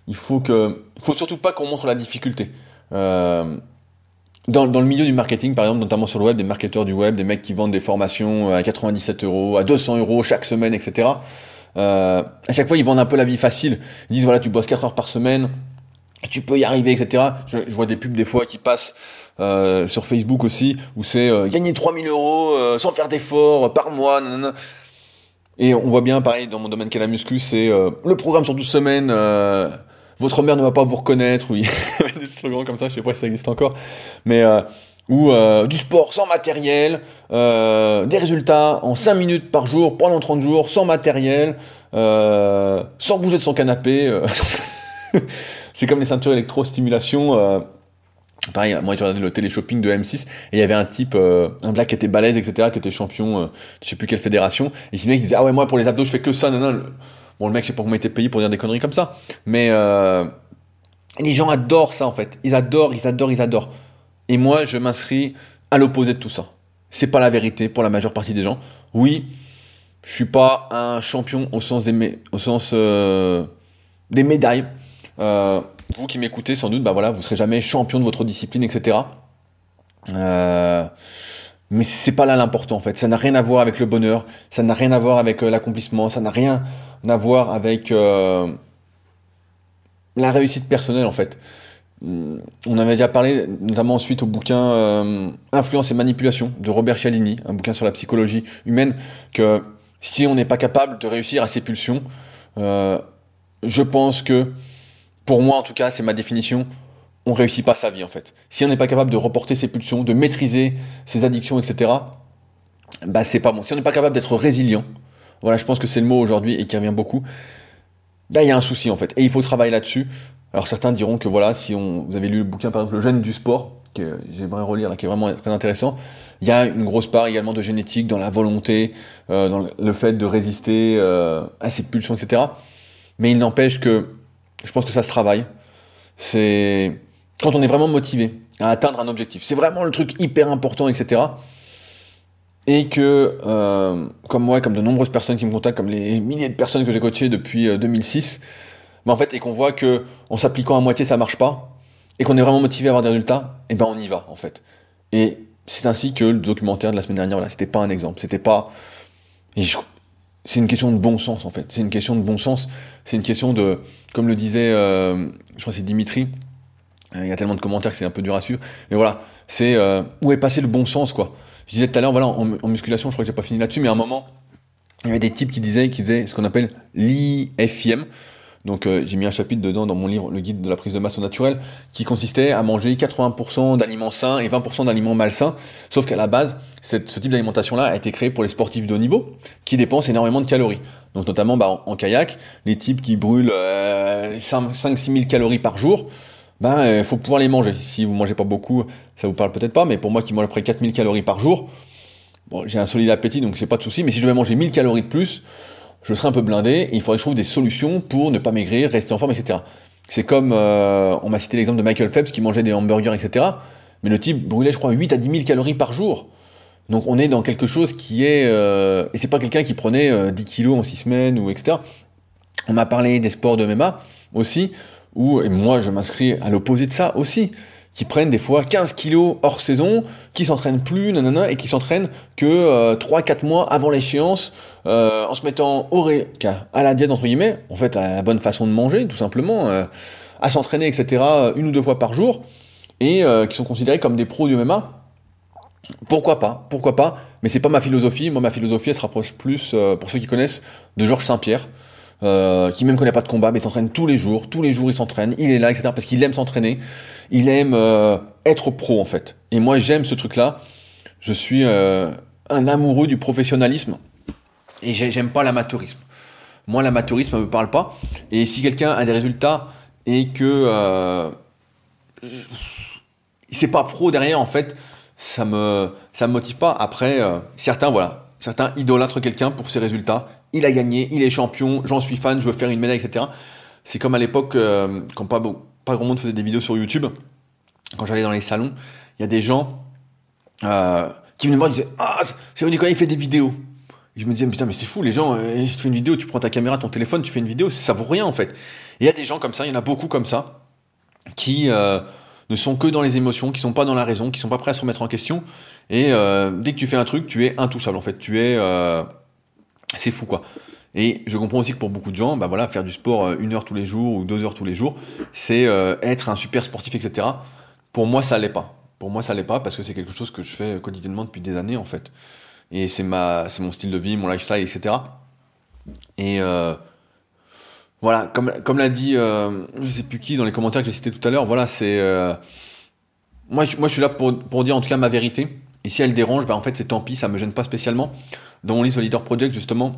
Il faut que, faut surtout pas qu'on montre la difficulté. Euh, dans, dans, le milieu du marketing, par exemple, notamment sur le web, des marketeurs du web, des mecs qui vendent des formations à 97 euros, à 200 euros chaque semaine, etc. Euh, à chaque fois, ils vendent un peu la vie facile. Ils disent voilà, tu bosses 4 heures par semaine, tu peux y arriver, etc. Je, vois des pubs des fois qui passent euh, sur Facebook aussi, où c'est euh, gagner 3000 euros euh, sans faire d'efforts par mois. Et on voit bien, pareil, dans mon domaine qu'est la muscu, c'est euh, le programme sur 12 semaines votre mère ne va pas vous reconnaître, oui, des slogans comme ça, je sais pas si ça existe encore, mais euh, ou euh, du sport sans matériel, euh, des résultats en 5 minutes par jour pendant 30 jours, sans matériel, sans bouger de son canapé. c'est comme les ceintures électrostimulation. Pareil, moi j'ai regardé le télé-shopping de M6 et il y avait un type, un black qui était balèze, etc., qui était champion, je sais plus quelle fédération, et qui disait ah ouais moi pour les abdos je fais que ça, non, Bon, le mec, je sais pas comment il était payé pour dire des conneries comme ça. Mais euh, les gens adorent ça, en fait. Ils adorent, ils adorent, ils adorent. Et moi, je m'inscris à l'opposé de tout ça. C'est pas la vérité pour la majeure partie des gens. Oui, je suis pas un champion au sens des, euh, médailles. Euh, vous qui m'écoutez, sans doute, bah voilà, vous serez jamais champion de votre discipline, etc. Euh, mais c'est pas là l'important en fait. Ça n'a rien à voir avec le bonheur, ça n'a rien à voir avec l'accomplissement, ça n'a rien à voir avec euh, la réussite personnelle en fait. Hmm, on avait déjà parlé, notamment ensuite au bouquin euh, Influence et manipulation de Robert Cialdini, un bouquin sur la psychologie humaine, que si on n'est pas capable de réussir à ses pulsions, euh, je pense que, pour moi en tout cas, c'est ma définition, on réussit pas sa vie en fait. Si on n'est pas capable de reporter ses pulsions, de maîtriser ses addictions, etc., bah c'est pas bon. Si on n'est pas capable d'être résilient, voilà, je pense que c'est le mot aujourd'hui et qui revient beaucoup. Il y a un souci en fait, et il faut travailler là-dessus. Alors certains diront que voilà, si on, vous avez lu le bouquin par exemple Le gène du sport, que j'aimerais relire là, qui est vraiment très intéressant, il y a une grosse part également de génétique dans la volonté, euh, dans le fait de résister euh, à ces pulsions, etc. Mais il n'empêche que je pense que ça se travaille. C'est quand on est vraiment motivé à atteindre un objectif. C'est vraiment le truc hyper important, etc et que, euh, comme moi, comme de nombreuses personnes qui me contactent, comme les milliers de personnes que j'ai coachées depuis 2006, euh, mais en fait, et qu'on voit que en s'appliquant à moitié, ça marche pas, et qu'on est vraiment motivé à avoir des résultats, et ben on y va, en fait. Et c'est ainsi que le documentaire de la semaine dernière, là, c'était pas un exemple, c'était pas... C'est une question de bon sens, en fait. C'est une question de bon sens. C'est une question de, comme le disait, euh, je crois que c'est Dimitri, il y a tellement de commentaires que c'est un peu dur à suivre, mais voilà, c'est où est passé le bon sens, quoi. Je disais tout à l'heure, en, musculation, je crois que j'ai pas fini là-dessus, mais à un moment, il y avait des types qui disaient, qui faisaient ce qu'on appelle l'IFIM. Donc euh, j'ai mis un chapitre dedans dans mon livre Le guide de la prise de masse au naturel qui consistait à manger 80% d'aliments sains et 20% d'aliments malsains. Sauf qu'à la base, ce type d'alimentation-là a été créé pour les sportifs de haut niveau qui dépensent énormément de calories. Donc notamment bah, en, kayak, les types qui brûlent 5-6 000 calories par jour, ben, il faut pouvoir les manger. Si vous mangez pas beaucoup, ça vous parle peut-être pas, mais pour moi qui mange à peu près 4000 calories par jour, bon, j'ai un solide appétit, donc c'est pas de souci, mais si je devais manger 1000 calories de plus, je serais un peu blindé, il faudrait que des solutions pour ne pas maigrir, rester en forme, etc. C'est comme, euh, on m'a cité l'exemple de Michael Phelps qui mangeait des hamburgers, etc. Mais le type brûlait, je crois, 8 à 10 000 calories par jour. Donc on est dans quelque chose qui est... Euh, et c'est pas quelqu'un qui prenait 10 euh, kilos en 6 semaines, ou etc. On m'a parlé des sports de MMA aussi ou, et moi je m'inscris à l'opposé de ça aussi, qui prennent des fois 15 kilos hors saison, qui s'entraînent plus, nanana, et qui s'entraînent que euh, 3-4 mois avant l'échéance, euh, en se mettant au ré... à la diète, entre guillemets, en fait, à la bonne façon de manger, tout simplement, euh, à s'entraîner, etc., une ou deux fois par jour, et euh, qui sont considérés comme des pros du MMA. Pourquoi pas Pourquoi pas Mais c'est pas ma philosophie. Moi, ma philosophie, elle se rapproche plus, euh, pour ceux qui connaissent, de Georges Saint-Pierre, euh, qui même connaît pas de combat, mais s'entraîne tous les jours. Tous les jours, il s'entraîne. Il est là, etc. Parce qu'il aime s'entraîner. Il aime euh, être pro, en fait. Et moi, j'aime ce truc-là. Je suis euh, un amoureux du professionnalisme. Et j'ai- j'aime pas l'amateurisme. Moi, l'amateurisme, me parle pas. Et si quelqu'un a des résultats et que euh, c'est pas pro derrière, en fait, ça me ça me motive pas. Après, certains, voilà, certains idolâtrent quelqu'un pour ses résultats. Il a gagné, il est champion, j'en suis fan, je veux faire une médaille, etc. C'est comme à l'époque, euh, quand pas, pas grand monde faisait des vidéos sur YouTube, quand j'allais dans les salons, il y a des gens euh, qui venaient me voir et disaient Ah, c'est Nicolas, il fait des vidéos. Je me disais, putain, mais c'est fou, les gens, euh, tu fais une vidéo, tu prends ta caméra, ton téléphone, tu fais une vidéo, ça vaut rien en fait. Il y a des gens comme ça, il y en a beaucoup comme ça, qui ne sont que dans les émotions, qui sont pas dans la raison, qui sont pas prêts à se remettre en question. Et dès que tu fais un truc, tu es intouchable en fait. Tu es, c'est fou quoi. Et je comprends aussi que pour beaucoup de gens, bah voilà, faire du sport euh, une heure tous les jours ou deux heures tous les jours, c'est euh, être un super sportif, etc. Pour moi, ça l'est pas. Pour moi, ça l'est pas parce que c'est quelque chose que je fais quotidiennement depuis des années en fait. Et c'est mon style de vie, mon lifestyle, etc. Et euh, voilà, comme, l'a dit, euh, je sais plus qui dans les commentaires que j'ai cités tout à l'heure, voilà, c'est. moi, je, moi, suis là pour, pour dire en tout cas ma vérité. Et si elle dérange, bah, en fait, c'est tant pis, ça me gêne pas spécialement. Dans mon livre Leader Project, justement,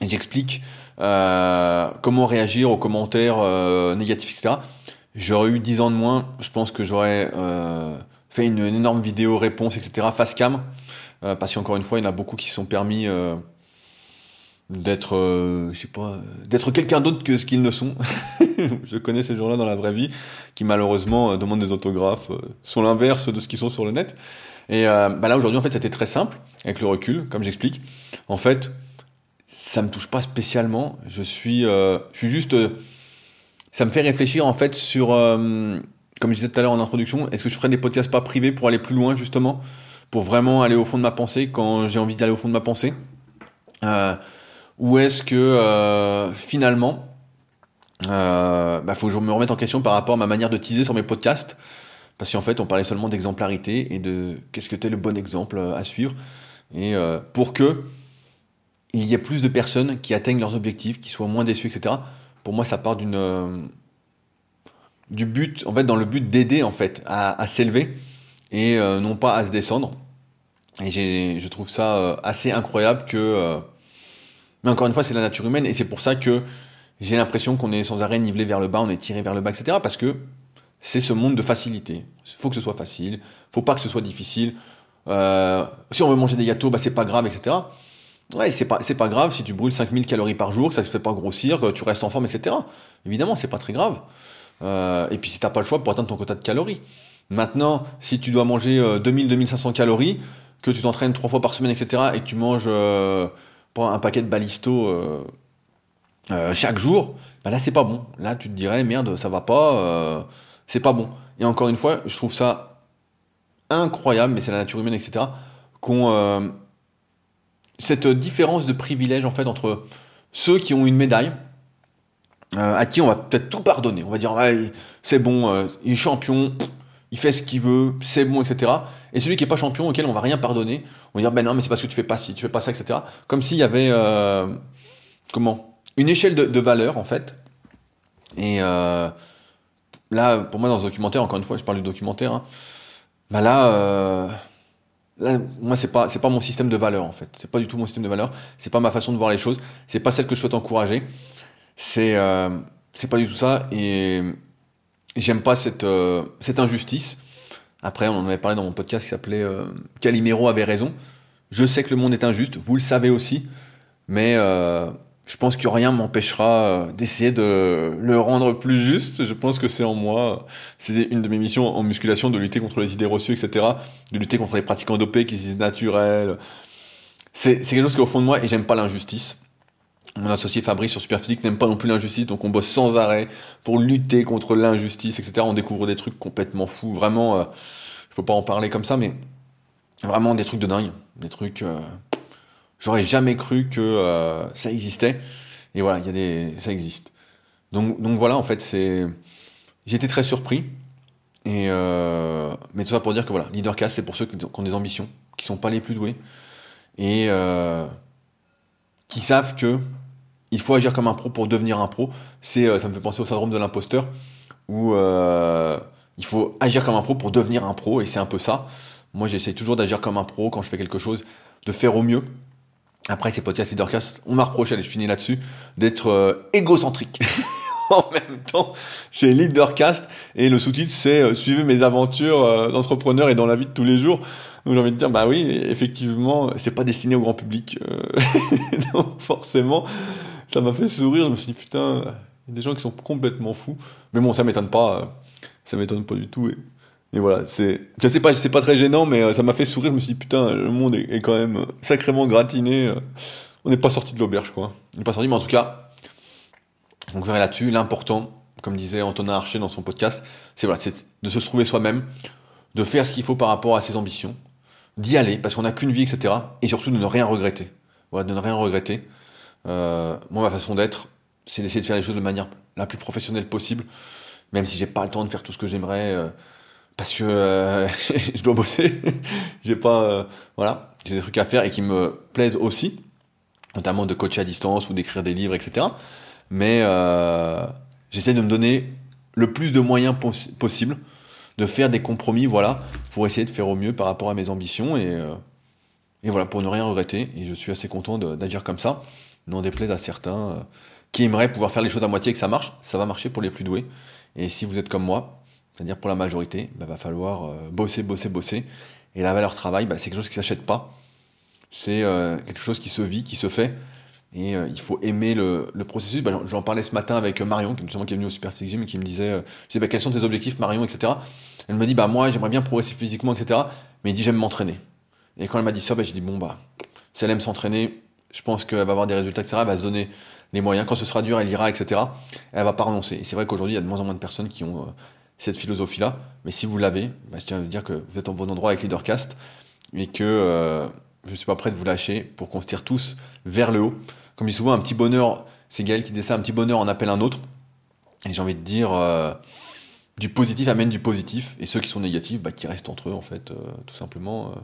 j'explique euh, comment réagir aux commentaires euh, négatifs, etc. J'aurais eu 10 ans de moins, je pense que j'aurais euh, fait une, énorme vidéo réponse, etc. face cam. Parce qu'encore une fois, il y en a beaucoup qui sont permis d'être, quelqu'un d'autre que ce qu'ils ne sont. je connais ces gens-là dans la vraie vie qui malheureusement demandent des autographes, sont l'inverse de ce qu'ils sont sur le net. Et euh, bah là aujourd'hui en fait c'était très simple avec le recul, comme j'explique. En fait, ça me touche pas spécialement. Je suis, euh, je suis juste, euh, ça me fait réfléchir en fait sur, comme je disais tout à l'heure en introduction, est-ce que je ferais des podcasts pas privés pour aller plus loin justement, pour vraiment aller au fond de ma pensée quand j'ai envie d'aller au fond de ma pensée, ou est-ce que finalement euh, bah, faut que je me remette en question par rapport à ma manière de teaser sur mes podcasts? Parce qu'en fait, on parlait seulement d'exemplarité et de qu'est-ce que t'es le bon exemple euh, à suivre. Et euh, pour que il y ait plus de personnes qui atteignent leurs objectifs, qui soient moins déçus, etc. Pour moi, ça part d'une euh, du but, en fait, dans le but d'aider en fait à, s'élever et non pas à se descendre. Et je trouve ça assez incroyable que, mais encore une fois, c'est la nature humaine et c'est pour ça que j'ai l'impression qu'on est sans arrêt nivelé vers le bas, on est tiré vers le bas, etc. Parce que c'est ce monde de facilité. Il faut que ce soit facile, faut pas que ce soit difficile. Euh, si on veut manger des gâteaux, bah c'est pas grave, etc. Ouais, c'est pas, pas grave si tu brûles 5000 calories par jour, que ça te fait pas grossir, que tu restes en forme, etc. Évidemment, c'est pas très grave. Euh, et puis si t'as pas le choix pour atteindre ton quota de calories. Maintenant, si tu dois manger euh, 2000-2500 calories, que tu t'entraînes trois fois par semaine, etc., et que tu manges euh, un paquet de balisto euh, euh, chaque jour, bah là c'est pas bon. Là tu te dirais merde, ça va pas, euh, c'est pas bon. Et encore une fois, je trouve ça incroyable, mais c'est la nature humaine, etc. Qu'on euh, cette différence de privilège en fait entre ceux qui ont une médaille, euh, à qui on va peut-être tout pardonner. On va dire c'est bon, euh, il est champion, il fait ce qu'il veut, c'est bon, etc. Et celui qui est pas champion, auquel on va rien pardonner, on va dire ben non, mais c'est parce que tu fais pas ci, tu fais pas ça, etc. Comme s'il y avait comment? Une échelle de, de valeur en fait. Et là, pour moi, dans ce documentaire, encore une fois, je parle du documentaire. Hein, bah là, euh, là, moi, c'est pas, c'est pas mon système de valeur en fait. C'est pas du tout mon système de valeur. C'est pas ma façon de voir les choses. C'est pas celle que je souhaite encourager. C'est, euh, c'est pas du tout ça. Et j'aime pas cette, euh, cette injustice. Après, on en avait parlé dans mon podcast qui s'appelait euh, Calimero avait raison. Je sais que le monde est injuste. Vous le savez aussi. Mais je pense que rien m'empêchera euh, d'essayer de le rendre plus juste. Je pense que c'est en moi. C'est une de mes missions en musculation de lutter contre les idées reçues, etc. De lutter contre les pratiquants dopés qui se disent naturels. C'est c'est quelque chose qui est au fond de moi et j'aime pas l'injustice. Mon associé Fabrice sur Superphysique n'aime pas non plus l'injustice, donc on bosse sans arrêt pour lutter contre l'injustice, etc. On découvre des trucs complètement fous. Vraiment, euh, je peux pas en parler comme ça, mais vraiment des trucs de dingue. Des trucs. Euh, j'aurais jamais cru que euh, ça existait. Et voilà, il y a des, ça existe. Donc, donc voilà, en fait, c'est. J'étais très surpris. Et mais tout ça pour dire que voilà, Leadercast, c'est pour ceux qui ont des ambitions, qui sont pas les plus doués et qui savent que il faut agir comme un pro pour devenir un pro. C'est, euh, ça me fait penser au syndrome de l'imposteur, où euh, il faut agir comme un pro pour devenir un pro, et c'est un peu ça. Moi, j'essaie toujours d'agir comme un pro quand je fais quelque chose, de faire au mieux. Après, ces podcasts Leadercast, on m'a reproché, allez, je finis là-dessus, d'être euh, égocentrique. en même temps, c'est Leadercast, et le sous-titre, c'est Suivez mes aventures d'entrepreneur et dans la vie de tous les jours. Donc j'ai envie de dire, bah oui, effectivement, c'est pas destiné au grand public. donc forcément, ça m'a fait sourire. Je me suis dit, putain, il y a des gens qui sont complètement fous. Mais bon, ça m'étonne pas. Euh, ça m'étonne pas du tout. Voilà, c'est, sais pas, c'est pas très gênant, mais euh, ça m'a fait sourire. Je me suis dit, putain, le monde est, quand même sacrément gratiné. Euh. On n'est pas sorti de l'auberge, quoi. On n'est pas sorti, mais en tout cas, on verra là-dessus. L'important, comme disait Antonin Archer dans son podcast, c'est voilà, c'est de se trouver soi-même, de faire ce qu'il faut par rapport à ses ambitions, d'y aller, parce qu'on n'a qu'une vie, etc. Et surtout de ne rien regretter. Voilà, de ne rien regretter. Euh, moi, ma façon d'être, c'est d'essayer de faire les choses de manière la plus professionnelle possible, même si j'ai pas le temps de faire tout ce que j'aimerais, euh, parce que euh, je dois bosser. j'ai pas, voilà, j'ai des trucs à faire et qui me plaisent aussi, notamment de coacher à distance ou d'écrire des livres, etc. Mais j'essaie de me donner le plus de moyens possible, de faire des compromis, voilà, pour essayer de faire au mieux par rapport à mes ambitions et, et voilà, pour ne rien regretter. Et je suis assez content d'agir comme ça n'en déplaise à certains euh, qui aimeraient pouvoir faire les choses à moitié et que ça marche, ça va marcher pour les plus doués. Et si vous êtes comme moi, c'est-à-dire pour la majorité, il bah, va falloir euh, bosser, bosser, bosser. Et la valeur travail, bah, c'est quelque chose qui ne s'achète pas. C'est euh, quelque chose qui se vit, qui se fait. Et il faut aimer le, processus. Bah, j'en parlais ce matin avec Marion, qui, qui est venue au Super Gym et qui me disait, je sais, quels sont tes objectifs, Marion, etc. Elle me dit, bah moi, j'aimerais bien progresser physiquement, etc. Mais il dit, j'aime m'entraîner. Et quand elle m'a dit ça, j'ai dit, bon, bah, si elle aime s'entraîner, je pense qu'elle va avoir des résultats, etc. Elle va se donner les moyens. Quand ce sera dur, elle ira, etc. Elle va pas renoncer. Et c'est vrai qu'aujourd'hui, il y a de moins en moins de personnes qui ont euh, cette philosophie-là. Mais si vous l'avez, bah, je tiens à vous dire que vous êtes en bon endroit avec Leadercast et que euh, je ne suis pas prêt de vous lâcher pour qu'on se tire tous vers le haut. Comme je dis souvent, un petit bonheur, c'est Gaël qui dit ça, un petit bonheur en appelle un autre. Et j'ai envie de dire, euh, du positif amène du positif. Et ceux qui sont négatifs, bah, qui restent entre eux, en fait, tout simplement.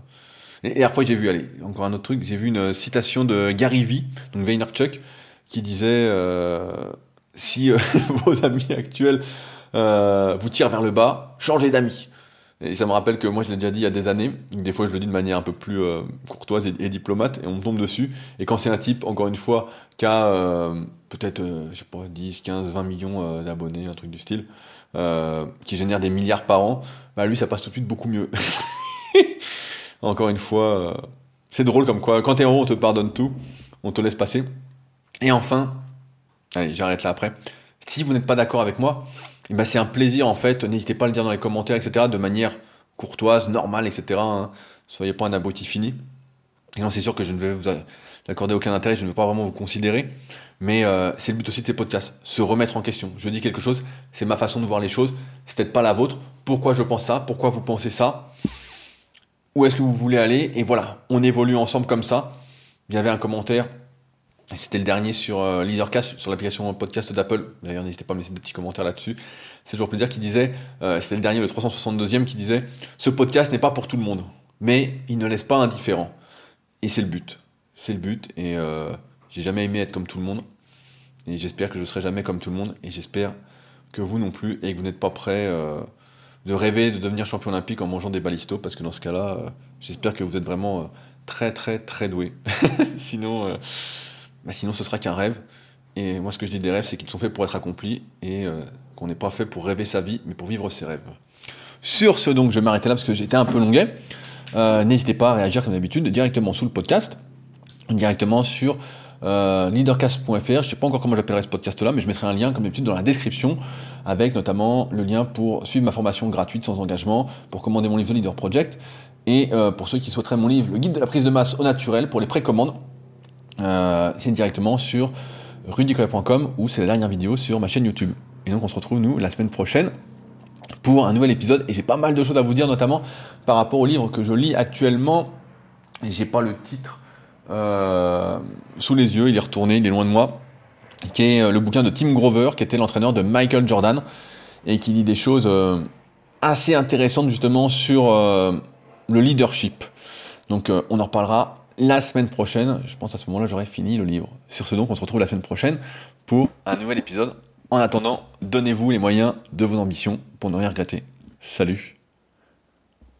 Et, à la fois, j'ai vu, allez, encore un autre truc, j'ai vu une citation de Gary Vee, donc Vaynerchuk, qui disait euh, si euh, vos amis actuels euh, vous tirent vers le bas, changez d'amis. Et ça me rappelle que moi je l'ai déjà dit il y a des années, des fois je le dis de manière un peu plus euh, courtoise et, diplomate, et on me tombe dessus. Et quand c'est un type, encore une fois, qui a euh, peut-être, je sais pas, 10, 15, 20 millions d'abonnés, un truc du style, qui génère des milliards par an, bah lui ça passe tout de suite beaucoup mieux. Encore une fois, c'est drôle comme quoi, quand t'es heureux, on te pardonne tout, on te laisse passer. Et enfin, allez, j'arrête là après. Si vous n'êtes pas d'accord avec moi, ben c'est un plaisir en fait. N'hésitez pas à le dire dans les commentaires, etc. De manière courtoise, normale, etc. Hein. Soyez pas un abruti fini. Et non, c'est sûr que je ne vais vous accorder aucun intérêt, je ne veux pas vraiment vous considérer. Mais euh, c'est le but aussi de ces podcasts, se remettre en question. Je dis quelque chose, c'est ma façon de voir les choses, c'est peut-être pas la vôtre. Pourquoi je pense ça? Pourquoi vous pensez ça? Où est-ce que vous voulez aller, et voilà, on évolue ensemble comme ça. Il y avait un commentaire, c'était le dernier sur euh, Leadercast, sur l'application podcast d'Apple, d'ailleurs n'hésitez pas à me laisser des petits commentaires là-dessus, c'est toujours plaisir, qui disait, euh, c'était le dernier, le 362e, qui disait, ce podcast n'est pas pour tout le monde, mais il ne laisse pas indifférent. Et c'est le but, c'est le but, et euh, j'ai jamais aimé être comme tout le monde, et j'espère que je serai jamais comme tout le monde, et j'espère que vous non plus, et que vous n'êtes pas prêts de rêver de devenir champion olympique en mangeant des balistos, parce que dans ce cas-là, j'espère que vous êtes vraiment très très très doué. sinon, bah, sinon, ce sera qu'un rêve. Et moi, ce que je dis des rêves, c'est qu'ils sont faits pour être accomplis et qu'on n'est pas fait pour rêver sa vie, mais pour vivre ses rêves. Sur ce, donc, je vais m'arrêter là parce que j'étais un peu longuet. N'hésitez pas à réagir comme d'habitude directement sous le podcast, directement sur euh, leadercast.fr. Je ne sais pas encore comment j'appellerai ce podcast-là, mais je mettrai un lien, comme d'habitude, dans la description, avec notamment le lien pour suivre ma formation gratuite sans engagement, pour commander mon livre The Leader Project, et euh, pour ceux qui souhaiteraient mon livre, Le guide de la prise de masse au naturel, pour les précommandes. Euh, c'est directement sur rudicoya.com ou c'est la dernière vidéo sur ma chaîne YouTube. Et donc on se retrouve nous la semaine prochaine pour un nouvel épisode. Et j'ai pas mal de choses à vous dire notamment par rapport au livre que je lis actuellement. J'ai pas le titre euh, sous les yeux, il est retourné, il est loin de moi, qui est euh, le bouquin de Tim Grover qui était l'entraîneur de Michael Jordan. Et qui lit des choses assez intéressantes justement sur le leadership. Donc on en reparlera la semaine prochaine. Je pense à ce moment-là j'aurai fini le livre. Sur ce donc on se retrouve la semaine prochaine pour un nouvel épisode. En attendant, donnez-vous les moyens de vos ambitions pour ne rien regretter. Salut